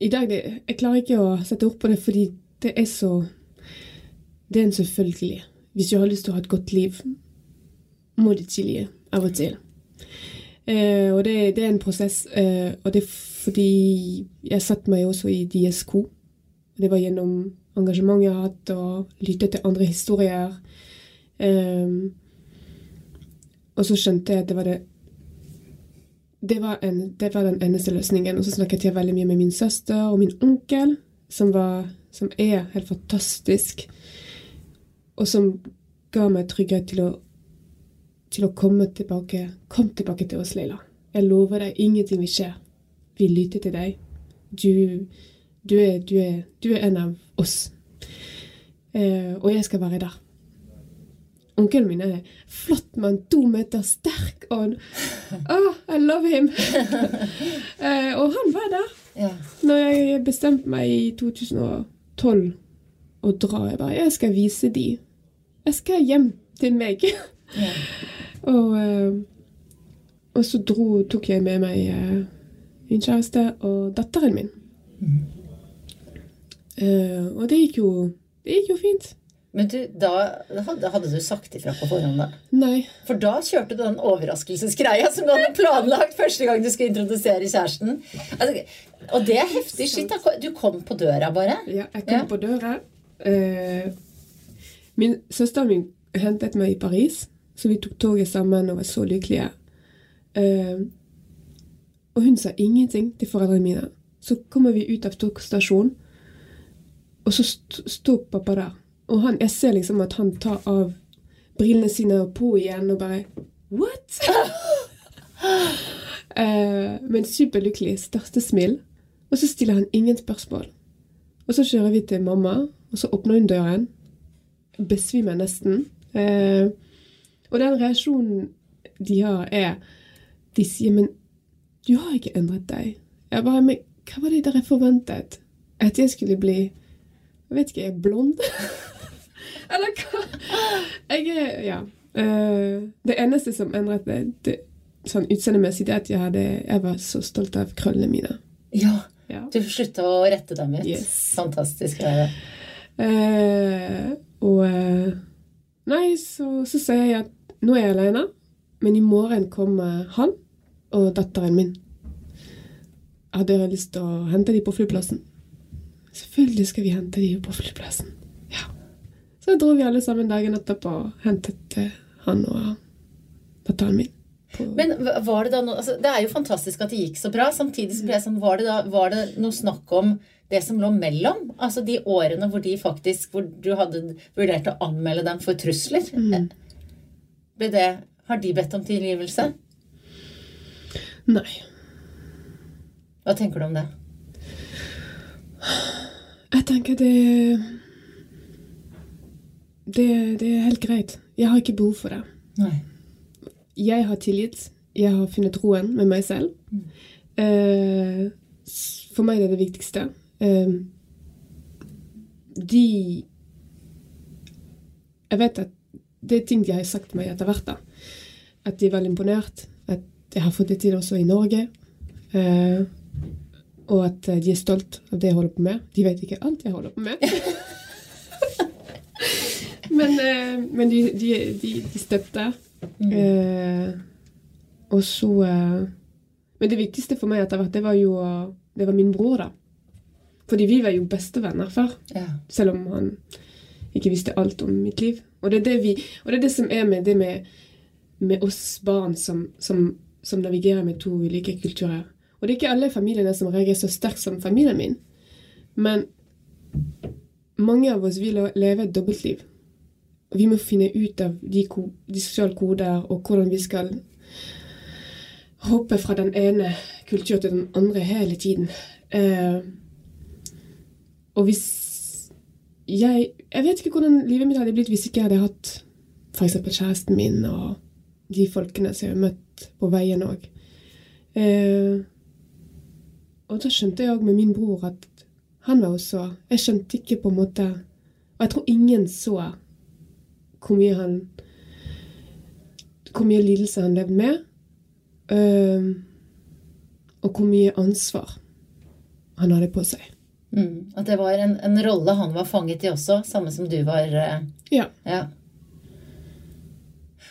I dag det, Jeg klarer ikke å sette ord på det, fordi det er så Det er en selvfølgelig. Hvis du har lyst til å ha et godt liv, må du chille av og til. Eh, og det, det er en prosess. Eh, og det er fordi jeg satte meg også i DSK. Det var gjennom engasjementet jeg har hatt, og lyttet til andre historier. Eh, og så skjønte jeg at det var det det var, en, det var den eneste løsningen. Og så snakket jeg veldig mye med min søster og min onkel, som, var, som er helt fantastisk. Og som ga meg trygghet til å, til å komme tilbake. Kom tilbake til oss, Leila. Jeg lover deg, ingenting vil skje. Vi lytter til deg. Du, du, er, du, er, du er en av oss. Eh, og jeg skal være der. Onkelen min er flott mann, to meter sterk. Og oh, I love him! [LAUGHS] eh, og han var der Ja. når jeg bestemte meg i 2012 å dra. Jeg bare Jeg skal vise de. Jeg skal hjem til meg. [LAUGHS] Ja. og, eh, og så dro, tok jeg med meg eh, min kjæreste og datteren min. Eh, og det gikk jo Det gikk jo fint. Men du, da hadde, hadde du sagt ifra på forhånd, da? Nei. For da kjørte du den overraskelsesgreia som du hadde planlagt første gang du skulle introdusere kjæresten. Altså, og det er heftig skitt. Du kom på døra, bare. Ja, jeg kom Ja. på døra. Eh, min Søsteren min hentet meg i Paris, så vi tok toget sammen og var så lykkelige. Eh, og hun sa ingenting til foreldrene mine. Så kommer vi ut av togstasjonen, og så st står pappa der. Og han, jeg ser liksom at han tar av brillene sine og på igjen og bare What?! uh, [LAUGHS] men superlykkelig. Største smil. Og så stiller han ingen spørsmål. Og så kjører vi til mamma, og så åpner hun døren. Besvimer nesten. Uh, og den reaksjonen de har, er De sier 'Men du har ikke endret deg'. Jeg bare 'Men hva var det dere forventet? At jeg skulle bli Jeg vet ikke, jeg er blond? [LAUGHS] Eller hva? Jeg er Ja. Uh, det eneste som endret det, det, sånn utseendemessig, er at jeg, hadde, jeg var så stolt av krøllene mine. Ja. Ja. Du slutta å rette dem ut. Yes. Fantastisk. å høre. Eh, og uh, Nei, så, så sier jeg at nå er jeg alene, men i morgen kommer han og datteren min. Hadde dere lyst til å hente dem på flyplassen? Selvfølgelig skal vi hente dem på flyplassen. Så dro vi alle sammen dagen etterpå og hentet eh, han og datteren min. Men var det da noe altså, Det er jo fantastisk at det gikk så bra. Samtidig så ble jeg sånn Var det da var det noe snakk om det som lå mellom? Altså de årene hvor de faktisk Hvor du hadde vurdert å anmelde dem for trusler? Ble det Har de bedt om tilgivelse? nei. Hva tenker du om det? Jeg tenker det det, det er helt greit. Jeg har ikke behov for det. Nei. Jeg har tilgitt. Jeg har funnet roen med meg selv. Eh, for meg er det det viktigste. Eh, de Jeg vet at det er ting de har sagt til meg etter hvert. da. At de er veldig imponert. At jeg har fått det til også i Norge. Eh, og at de er stolt av det jeg holder på med. De vet ikke alt jeg holder på med. [LAUGHS] men eh, men de, de, de, de støtter. Eh, og så eh, Men det viktigste for meg etter hvert, det var jo det var min bror, da. Fordi vi var jo bestevenner før. Ja. Selv om han ikke visste alt om mitt liv. Og det er det, vi, og det, er det som er med det med, med oss barn som, som, som navigerer med to ulike kulturer. Og det er ikke alle familiene som reagerer så sterkt som familien min. Men mange av oss vil leve et dobbeltliv. Vi må finne ut av de, ko, de sosiale koder og hvordan vi skal hoppe fra den ene kulturen til den andre hele tiden. Eh, og hvis jeg, jeg vet ikke hvordan livet mitt hadde blitt hvis ikke jeg hadde hatt f.eks. kjæresten min og de folkene som jeg har møtt på veien òg. Eh, og da skjønte jeg òg med min bror at han var også Jeg skjønte ikke på en måte Og jeg tror ingen så hvor mye han Hvor mye lidelse han levde med. eh, og hvor mye ansvar han hadde på seg. Mm. At det var en, en rolle han var fanget i også, samme som du var. eh, Ja. Ja.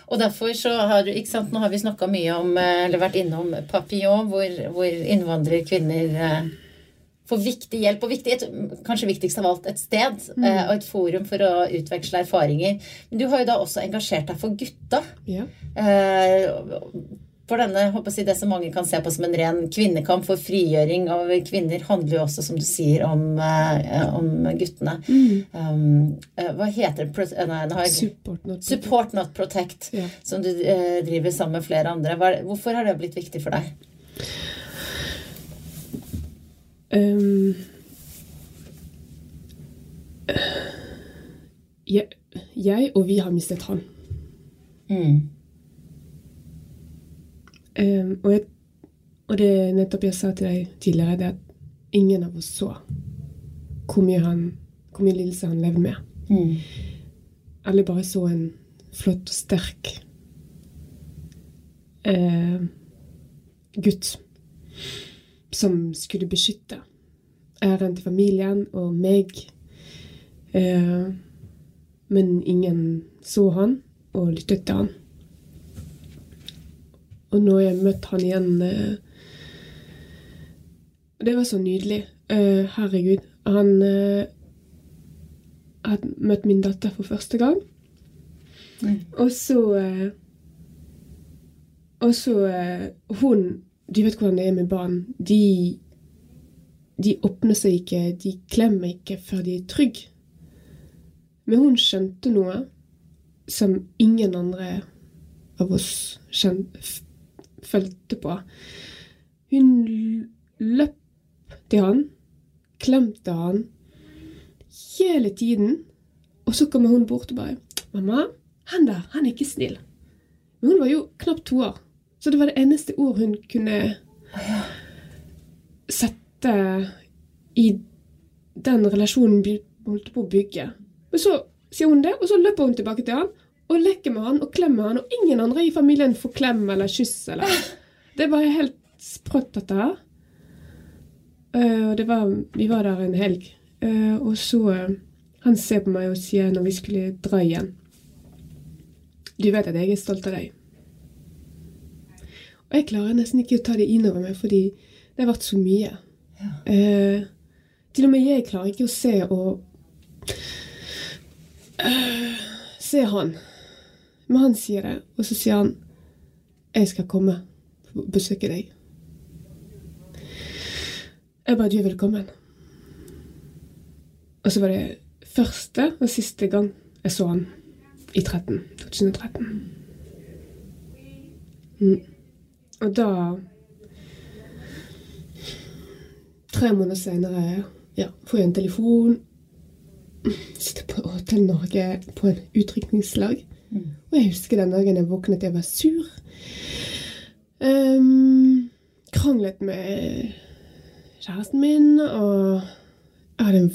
Og derfor så har sant, Nå har vi snakka mye om, eh, eller vært innom Papillon, hvor, hvor innvandrerkvinner får viktig hjelp, og viktig, et, kanskje viktigst av alt, et sted eh, og et forum for å utveksle erfaringer. Men du har jo da også engasjert deg for gutta. ja. Eh, for denne, håper jeg si, det som mange kan se på som en ren kvinnekamp for frigjøring av kvinner, handler jo også, som du sier, om, eh, om guttene. Um, eh, hva heter det? Eh, Nei, jeg Support. Not Support Not Protect, Ja. som du eh, driver sammen med flere andre. Hva, hvorfor har det blitt viktig for deg? Um, jeg, jeg og vi har mistet han. Mm. Um, og, jeg, og det nettopp jeg sa til deg tidligere, det at ingen av oss så hvor mye, han, hvor mye lidelse han levde med. Mm. Alle bare så en flott og sterk uh, gutt som skulle beskytte æren til familien og meg. Eh, men ingen så han og lyttet til han. Og når jeg møtte han igjen eh, Det var så nydelig. Eh, herregud. Han eh, hadde møtt min datter for første gang. Og så eh, Og så eh, Hun Du vet hvordan det er med barn. De, de åpner seg ikke, de klemmer ikke før de er trygge. Men hun skjønte noe som ingen andre av oss følte på. Hun løp til han, klemte han hele tiden. Og så kommer hun bort og bare 'Mamma, han der, han er ikke snill.' Men hun var jo knapt to år, så det var det eneste ord hun kunne sette i den relasjonen vi holdt på å bygge. Men så sier hun det, og så løper hun tilbake til han og leker med han og klemmer han, og ingen andre i familien får klem eller kyss. eller... Det var helt sprøtt, dette her. Eh, og det var, vi var der en helg. Eh, og så eh, Han ser på meg og sier når vi skulle dra igjen Du vet at jeg er stolt av deg. Og jeg klarer nesten ikke å ta det inn over meg, fordi det har vært så mye. Eh, til og med jeg klarer ikke å se og eh, Se han. Men han sier det, og så sier han 'Jeg skal komme og besøke deg'. Jeg bare 'Du er velkommen'. Og så var det første og siste gang jeg så han i 13, 2013. Mm. Og da Tre måneder senere ja, får jeg en telefon. Sitter på Hotell Norge på en utrykningslag. Og jeg husker den dagen jeg våknet, jeg var sur. Um, kranglet med kjæresten min, og jeg hadde en,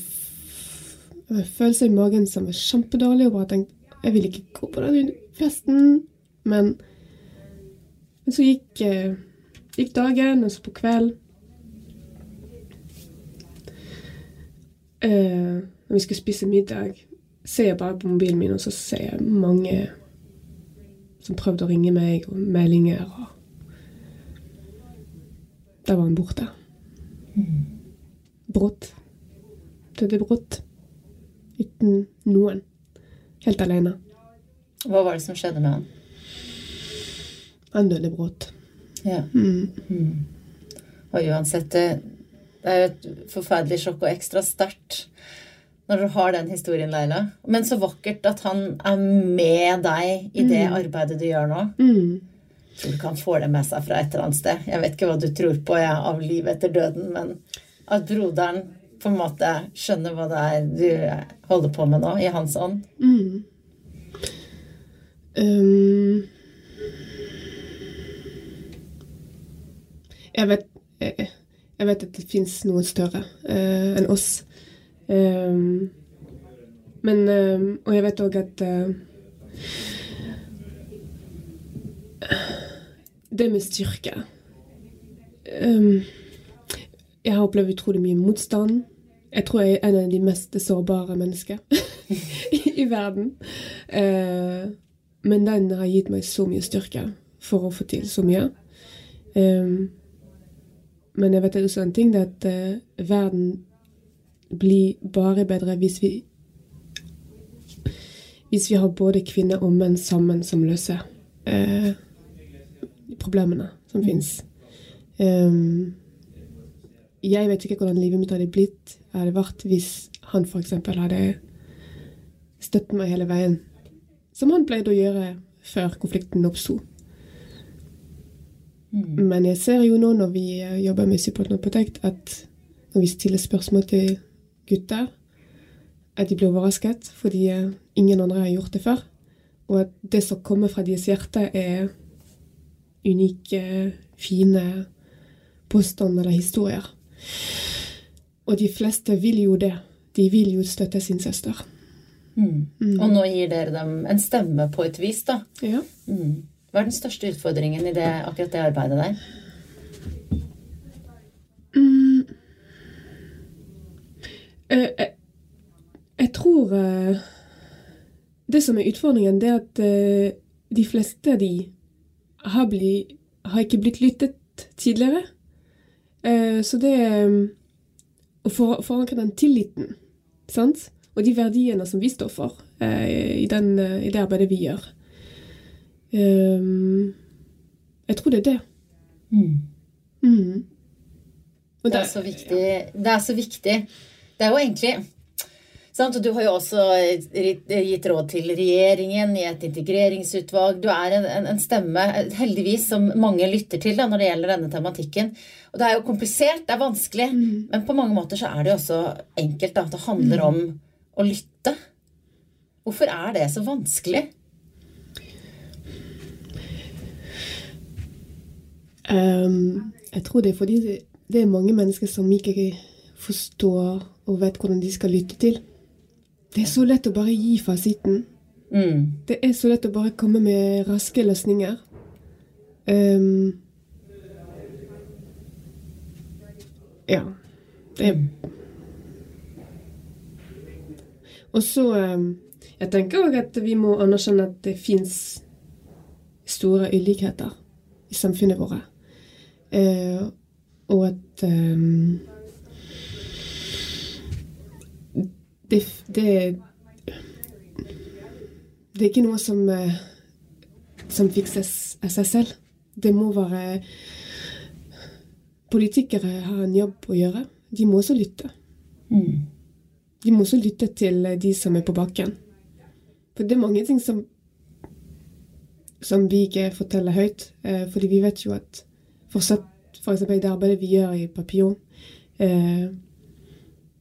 en følelse i magen som var kjempedårlig, og bare tenkte jeg vil ikke gå på den festen. Men, men så gikk, eh, gikk dagen, og så på kveld eh, Når vi skulle spise middag, ser jeg bare på mobilen min, og så ser jeg mange som prøvde å ringe meg, og meldinger. og Der var han borte. Brått. Døde brått. Uten noen. Helt alene. Hva var det som skjedde med han? Døde brått. Ja. Mm. Og uansett, det, er jo et forferdelig sjokk og ekstra sterkt når du har den historien, Leila. Men så vakkert at han er med deg i det arbeidet du gjør nå. Mm. Tror du kan få det med seg fra et eller annet sted. Jeg vet ikke hva du tror på jeg, av livet etter døden, men at broderen på en måte skjønner hva det er du holder på med nå, i hans ånd. Mm. Um, jeg, vet, jeg, jeg vet at det fins noen større uh, enn oss. Um, men um, Og jeg vet òg at uh, Det med styrke um, Jeg har opplevd utrolig mye motstand. Jeg tror jeg er en av de mest sårbare mennesker i, [LAUGHS] i verden. Uh, men den har gitt meg så mye styrke for å få til så mye. Um, men jeg vet også en ting, det at uh, verden blir bare bedre hvis vi Hvis vi har både kvinner og menn sammen som løser uh, problemene som fins. Um, jeg vet ikke hvordan livet mitt hadde blitt hadde vært hvis han f.eks. hadde støttet meg hele veien. Som han pleide å gjøre før konflikten oppsto. Men jeg ser jo nå når vi eh, jobber med Support No Protect, at når vi stiller spørsmål til gutter, at de blir overrasket fordi eh, ingen andre har gjort det før. Og at det som kommer fra deres hjerte, er unike, fine påstander eller historier. Og de fleste vil jo det. De vil jo støtte sin søster. Og nå gir dere dem en stemme på et vis, da. Ja. Mm. Hva er den største utfordringen i det, akkurat det arbeidet der? Mm. jeg, jeg tror eh, Det som er utfordringen, det er at eh, de fleste av de har, blitt, har ikke blitt lyttet tidligere. Eh, så det å forankre den tilliten, sant? Og de verdiene som vi står for eh, i, den, eh, i det arbeidet vi gjør. Eh, jeg tror det er det. Mm. Og Det er så viktig. Det er så viktig. Det er jo egentlig sant? Og du har jo også gitt råd til regjeringen i et integreringsutvalg. Du er en, en, en stemme, heldigvis, som mange lytter til da, når det gjelder denne tematikken. Og det er jo komplisert, det er vanskelig, men på mange måter så er det jo også enkelt. da, Det handler om å lytte. Hvorfor er det så vanskelig? Ehm, jeg tror det er fordi det, det er mange mennesker som ikke forstår og vet hvordan de skal lytte til. Det er så lett å bare gi fasiten. Mm. Det er så lett å bare komme med raske løsninger. Um, ja. Det er Og så um, Jeg tenker òg at vi må anerkjenne at det fins store ulikheter i samfunnet vårt. Eh, og at ehm, det, det Det er ikke noe som, eh, som fikses av seg selv. Det må være Politikere har en jobb å gjøre. De må også lytte. De må også lytte til de som er på bakken. For det er mange ting som som vi ikke forteller høyt. Eh, fordi vi vet jo at fortsatt, for eksempel i det arbeidet vi gjør i Papillon, eh,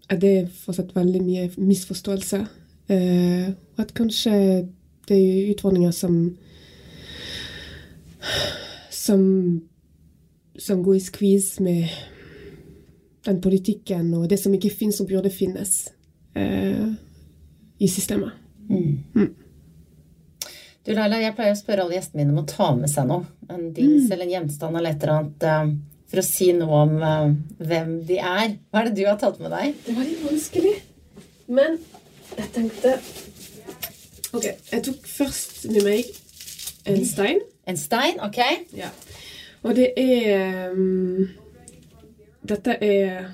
er det fortsatt veldig mye misforståelse. Eh, og at kanskje det er utfordringer som som, som går i skvis med den politikken og det som ikke finnes og burde finnes eh, i systemet. Du Laila, jeg pleier å spørre alle gjestene mine om å ta med seg noe. En dings eller en gjenstand eller et eller annet. eh, For å si noe om eh, hvem de er. Hva er det du har tatt med deg? Det var litt vanskelig, men jeg tenkte Ok, jeg tok først med meg en stein. En stein? Ok. Ja. Og det er um, Dette er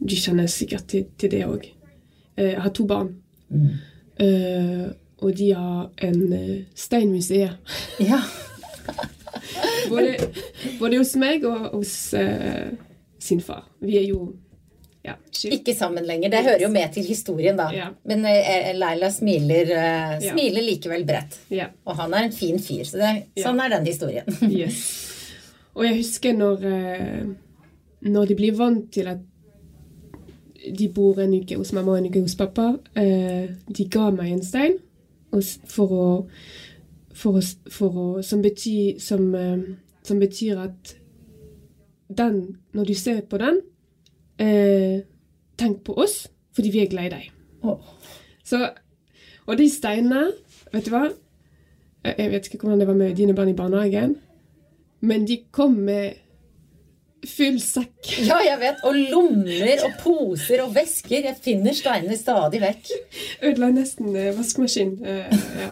De kjenner sikkert til, til det òg. Jeg har to barn. Eh, og de har en uh, steinmuseum. Ja. [LAUGHS] Både, både hos meg og hos uh, sin far. Vi er jo ja. Ikke sammen lenger. Det hører jo med til historien, da. Ja. Men eh, Leila smiler, eh, Ja. smiler likevel bredt. Ja. Og han er en fin fyr, så det, Ja. sånn er den historien. [LAUGHS] Yes. Og jeg husker når, uh, når de blir vant til at de bor en uke hos mamma og en uke hos pappa. Eh, de ga meg en stein for å, for å, for å som, betyr, som, eh, som betyr at den, når du ser på den, eh, tenk på oss, fordi vi er glad i deg. Oh. Så, og de steinene, vet du hva? Jeg jeg vet ikke hvordan det var med dine barn i barnehagen, men de kom med full sekk. Ja, jeg vet. Og lommer og poser og vesker. Jeg finner steinene stadig vekk. Ødela nesten eh, vaskemaskinen. eh, ja.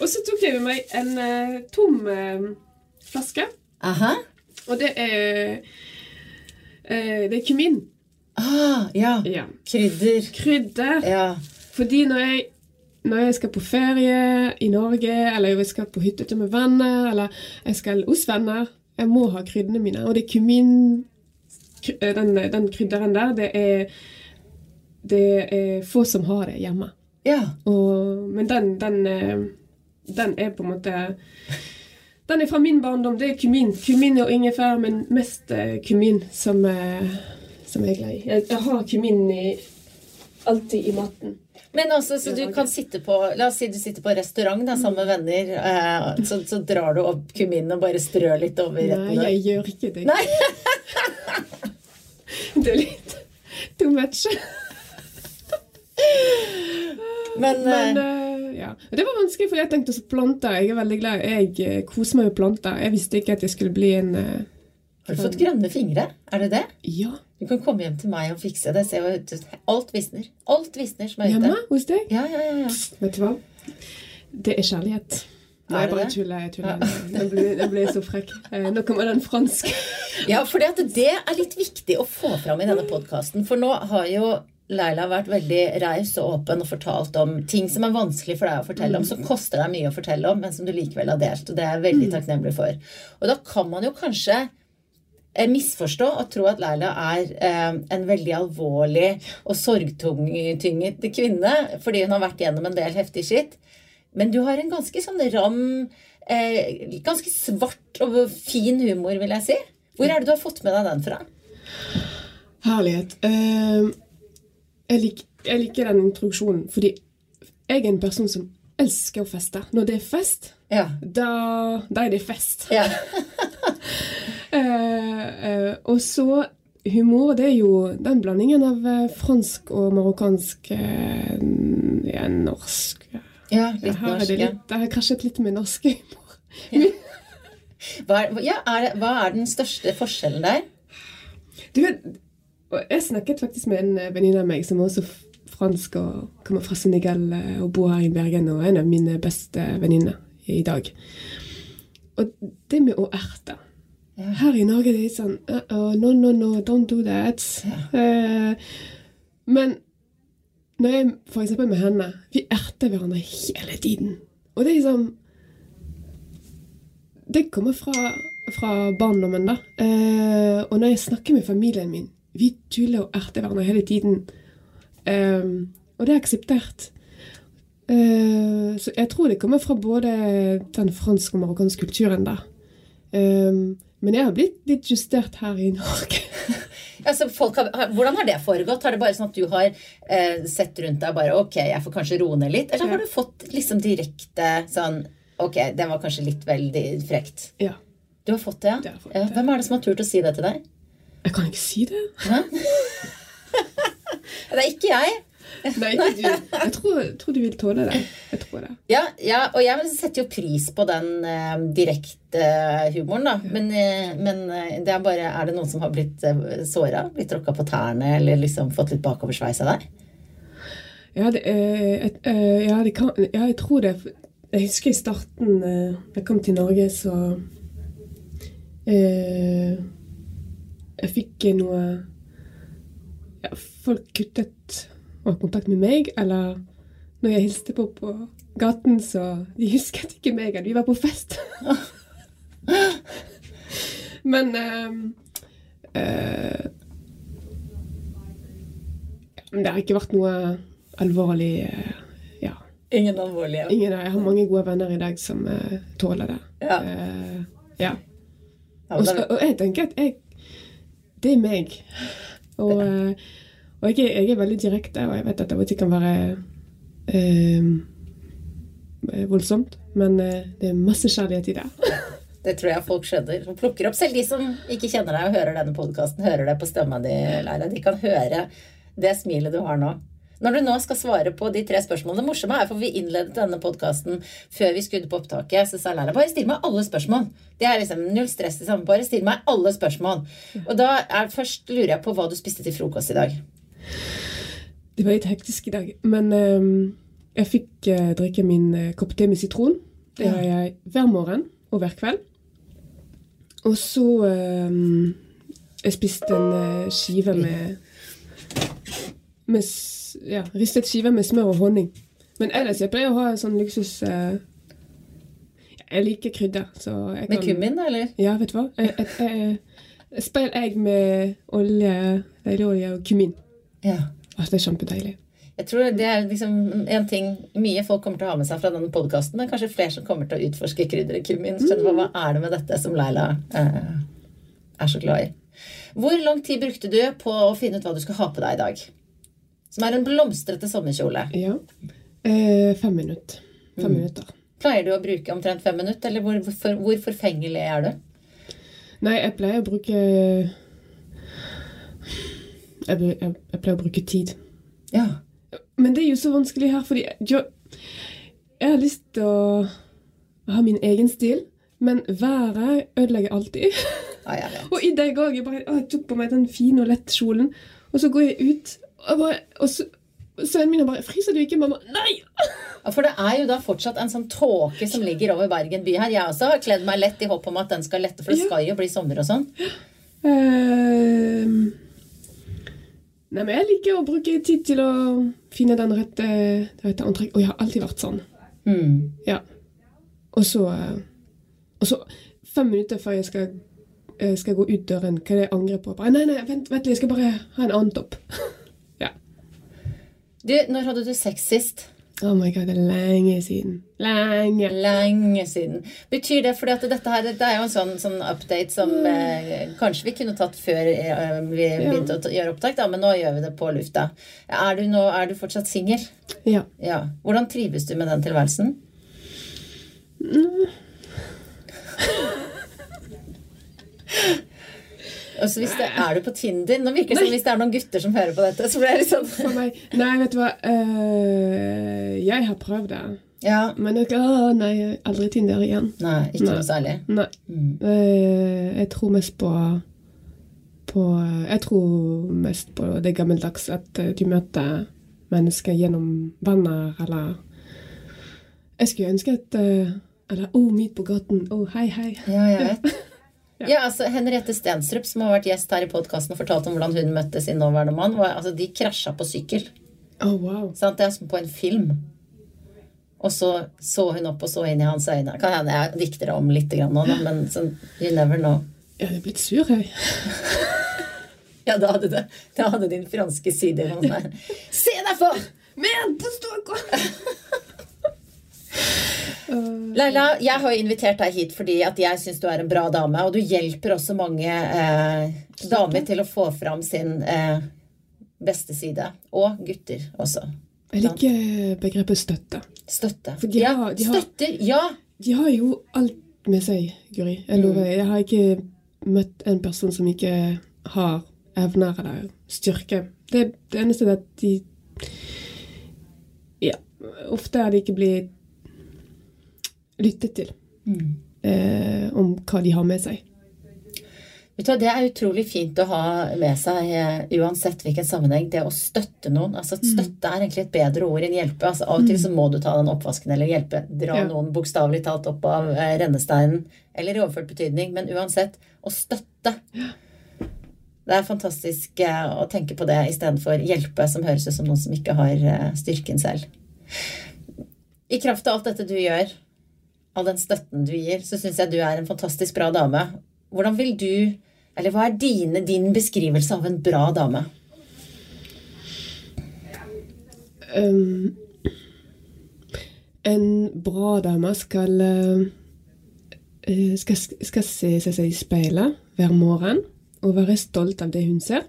Og så tok jeg med meg en eh, tom eh, flaske, Aha. og det er eh, Det er kumin. Ah, ja. Ja. Krydder. Krydder. Ja. Fordi når jeg, når jeg skal på ferie i Norge, eller jeg skal på hyttetur med venner, eller jeg skal hos venner, jeg må ha kryddene mine. Og det er kumin eh, den, den krydderen der, det er, det er få som har det hjemme. ja. Og, men den, den, eh, den er på en måte Den er fra min barndom. Det er kumin. Kumin og ingefær, men mest eh, kumin som, som jeg er glad i. Jeg, jeg har kumin i, alltid i maten. Men altså, så du kan sitte på La oss si du sitter på restaurant da, sammen med venner. Eh, så, så drar du opp kuminen og bare strør litt over Nei, jeg gjør ikke det. Nei. [LAUGHS] Det er litt too much. Men, [LAUGHS] Men eh, ja. Det var vanskelig, for jeg tenkte også planter. Jeg er veldig glad. Jeg eh, koser meg med planter. Jeg visste ikke at jeg skulle bli en eh, har du fått grønne fingre? Er det det? Ja. Du kan komme hjem til meg og fikse det. Se, Alt visner. Alt visner som er ute. Hjemme hos deg? Ja, ja, ja, ja. Vet du hva? Det er kjærlighet. Nei, bare det? tuller. jeg tuller. Ja. [LAUGHS] nå ble jeg så frekk. Eh, Nå kommer den franske. Ja, for det er litt viktig å få fram i denne podkasten. For nå har jo Leila vært veldig raus og åpen og fortalt om ting som er vanskelig for deg å fortelle om, som koster deg mye å fortelle om, men som du likevel har delt. Og det er jeg veldig takknemlig for. Og da kan man jo kanskje misforstå og tro at Leila er eh, en veldig alvorlig og sorgtynget kvinne fordi hun har vært gjennom en del heftig skitt. Men du har en ganske sånn ram, eh, ganske svart og fin humor, vil jeg si. Hvor er det du har fått med deg den fra? Herlighet. Eh, jeg, lik, jeg liker den introduksjonen fordi jeg er en person som elsker å feste. Når det er fest, Ja. da, da er det fest. ja. [LAUGHS] [LAUGHS] Eh, eh, og så humor, det er jo den blandingen av eh, fransk og marokkansk ja, norsk. Ja, litt Her er norsk. det Ja. det har krasjet litt med norsk humor. Hva, er, ja, er, det- hva er den største forskjellen der? Du vet, jeg snakket faktisk med en venninne av meg som er også fransk og kommer fra Senegal og bor her i Bergen og er en av mine beste venninner i dag. Og det med å erte Her i Norge det er litt sånn uh, -oh, No, no, no, don't do that. Eh, men når jeg eksempel med henne Vi erter hverandre hele tiden. Og det er liksom Det kommer fra, fra barndommen, da. Uh, og når jeg snakker med familien min Vi tuller og erter hverandre hele tiden. Eh, og det er akseptert. Uh, så jeg tror det kommer fra både den franske og marokkanske kulturen der. Eh, men jeg har blitt litt justert her i Norge. [LAUGHS] Altså, folk har, hvordan har det foregått? Har det bare sånn at du har eh, sett rundt deg bare Ok, jeg får kanskje roe ned litt? Eller har du fått liksom direkte sånn Ok, den var kanskje litt veldig frekt. Ja. Du har fått det, ja? Det fått, ja? ja. Hvem er det som har turt å si det til deg? Jeg kan ikke si det. [LAUGHS] Det er ikke jeg. Nei, du. Jeg tror, tror du vil tåle det. Jeg tror det. Ja, ja, og jeg setter jo pris på den uh, direkte humoren, da. Men, uh, men eh, det er bare Er det noen som har blitt uh, såra? Blitt tråkka på tærne? Eller liksom fått litt bakoversveis av deg? Ja, det, uh, et, eh, ja, det kan, ja, jeg tror det. Jeg husker i starten eh, da jeg kom til Norge, så eh, Jeg fikk noe ja, Folk kuttet og kontakt med meg, eller når jeg hilste på på gaten, så de husket ikke meg, eller vi var på fest. [LAUGHS] Men eh, uh, det har ikke vært noe alvorlig uh, Ja. Ingen alvorlige. Ingen, jeg har mange gode venner i dag som uh, tåler det. Ja. Ja. Også, Og, jeg tenker at jeg Det er meg. Og, og jeg, er, jeg er veldig direkte, og jeg vet at det og til kan være eh, voldsomt, men eh, det er masse kjærlighet i det. [LAUGHS] Det tror jeg folk skjønner. Som plukker opp Selv de som ikke kjenner deg og hører denne podkasten, hører det på stemma di, Leila. De kan høre det smilet du har nå. Når du nå skal svare på de tre spørsmålene Det morsomme er for vi innledet denne podkasten før vi skrudde på opptaket. Så sa Leila bare still meg alle spørsmål. Det er liksom null stress. Liksom. Bare still meg alle spørsmål. Og da er først lurer jeg på hva du spiste til frokost i dag. Det var litt hektisk i dag, men eh, jeg fikk eh, drikke min eh, kopp te med sitron. Det gjør jeg hver morgen og hver kveld. Og så eh, Jeg spiste en eh, skive med, med ja, Ristet skive med smør og honning. Men ellers jeg pleier å ha sånn luksus Jeg liker krydder, så jeg Med kummin, da, eller? Ja, vet du hva? Et, et, et, et speil egg med olje, deilig olje og kummin. Ja. Åh, det er kjempedeilig. Jeg tror det er liksom en ting mye folk kommer til å ha med seg fra denne podkasten, men kanskje flere som kommer til å utforske krydderet kummin. Mm. hva er det med dette som Leila eh, er så glad i? Hvor lang tid brukte du på å finne ut hva du skal ha på deg i dag? Som er en blomstrete sommerkjole. Ja. Eh, fem minutter. Fem minutter. Pleier du å bruke omtrent fem minutter, eller hvor, hvor, hvor forfengelig er du? Nei, jeg pleier å bruke jeg, jeg, jeg pleier å bruke tid. Ja. Men det er jo så vanskelig her, fordi jeg, jeg har lyst til å ha min egen stil, men været ødelegger alltid. ja. [LAUGHS] Og i dag òg. Jeg, bare- å, jeg tok på meg den fine og lette kjolen, og så går jeg ut, og, bare, og så Sønnen min bare 'Fryser du ikke, mamma?' Nei! [LAUGHS] Ja, For det er jo da fortsatt en sånn tåke som ligger over Bergen by her. Jeg også har kledd meg lett i håp om at den skal lette, for det Ja. skal jo bli sommer og sånn. Ehm, nei, men jeg liker å bruke tid til å finne den rette, det rette antrekk. Og jeg har alltid vært sånn. Mm. Ja. Og så, og så fem minutter før jeg skal, eh, skal gå ut døren, hva er det jeg angrer på. Bare, nei, nei, vent, vent jeg skal bare ha en annen topp. [LAUGHS] ja. Du, når hadde du sex sist? Oh my god, det er lenge siden. Lenge. Lenge siden. Betyr det fordi at dette her dette er jo en sånn, sånn update som eh, kanskje vi kunne tatt før eh, vi begynte å gjøre opptak, da, men nå gjør vi det på lufta. Er du, nå, er du fortsatt singel? Ja. Ja. Hvordan trives du med den tilværelsen? Og [LAUGHS] [LAUGHS] så hvis det, Er du på Tinder? Nå virker det som hvis det er noen gutter som hører på dette. så blir det sånn... For meg. Nei, vet du hva. Uh, jeg har prøvd det. Ja. Men jeg, å, nei, aldri Tinder igjen. Nei, ikke noe særlig. Nei. Eh, jeg tror mest på, på Jeg tror mest på det gammeldags at eh, du møter mennesker gjennom venner, eller Jeg skulle ønske at Eller Å, oh, midt på gaten. Å, oh, hei, hei. Ja, jeg vet. [LAUGHS] Ja, altså Henriette Stenstrup, som har vært gjest her i podkasten og fortalt om hvordan hun møtte sin nåværende mann, var, altså, de krasja på sykkel. Å, wow. Sant? Det er som på en film. Og så så hun opp og så inn i hans øyne. Kan hende jeg dikter om litt grann nå, da, men sånn, you never know. Jeg hadde blitt sur, jeg. [LAUGHS] Ja, da hadde, det, da hadde din franske side sånn der. Se deg for! Men, det står ikke [LAUGHS] Leila, jeg har invitert deg hit fordi at jeg syns du er en bra dame, og du hjelper også mange eh, damer til å få fram sin eh, beste side. Og gutter også. Jeg liker begrepet støtte. Støtte. For de ja, har- de har- støtter. Ja. De har jo alt med seg, Guri. Jeg lover deg. Jeg har ikke møtt en person som ikke har evner eller styrke. Det, det eneste er at de Ja, ofte er de ikke blitt lyttet til eh, om hva de har med seg. Det er utrolig fint å ha med seg eh, uansett hvilken sammenheng. Det å støtte noen. altså Støtte er egentlig et bedre ord enn hjelpe. altså Av og til så må du ta den oppvasken eller hjelpe. Dra Ja. noen bokstavelig talt opp av eh, rennesteinen. Eller i overført betydning. Men uansett, å støtte. Det er fantastisk å tenke på det istedenfor hjelpe, som høres ut som noen som ikke har styrken selv. I kraft av alt dette du gjør, all den støtten du gir, så syns jeg du er en fantastisk bra dame. Hvordan vil du Eller hva er dine, din beskrivelse av en bra dame? Um, en bra dame skal eh, eh, skal, skal se se seg i speilet hver morgen og være stolt av det hun ser.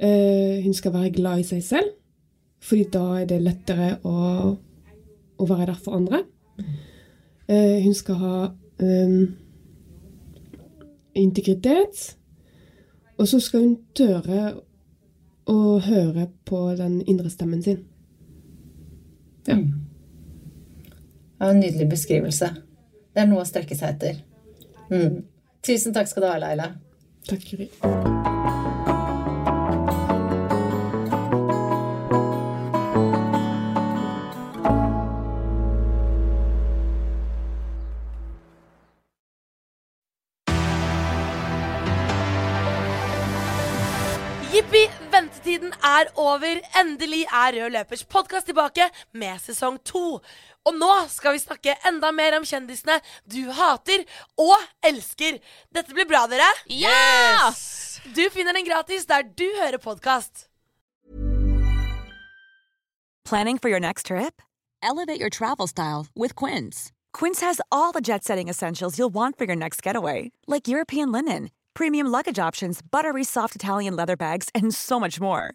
Uh, hun skal være glad i seg selv, fordi da er det lettere å, å være der for andre. Eh, hun skal ha um, integritet, og så skal hun tørre å høre på den indre stemmen sin. Ja. Ja, en nydelig beskrivelse. Det er noe å strekke seg etter. Mm. Tusen takk skal du ha, Laila. Takk, Guri. Er over. Endelig er Rød Løpers podkast tilbake med sesong to. Og nå skal vi snakke enda mer om kjendisene du hater og elsker. Dette blir bra, dere. Ja! Du finner den gratis der du hører podkast. Planning for your next trip? Elevate your travel style with Quince. Quince has all the jet setting essentials you'll want for your next getaway, like European linen, premium luggage options, buttery soft Italian leather bags, and so much more.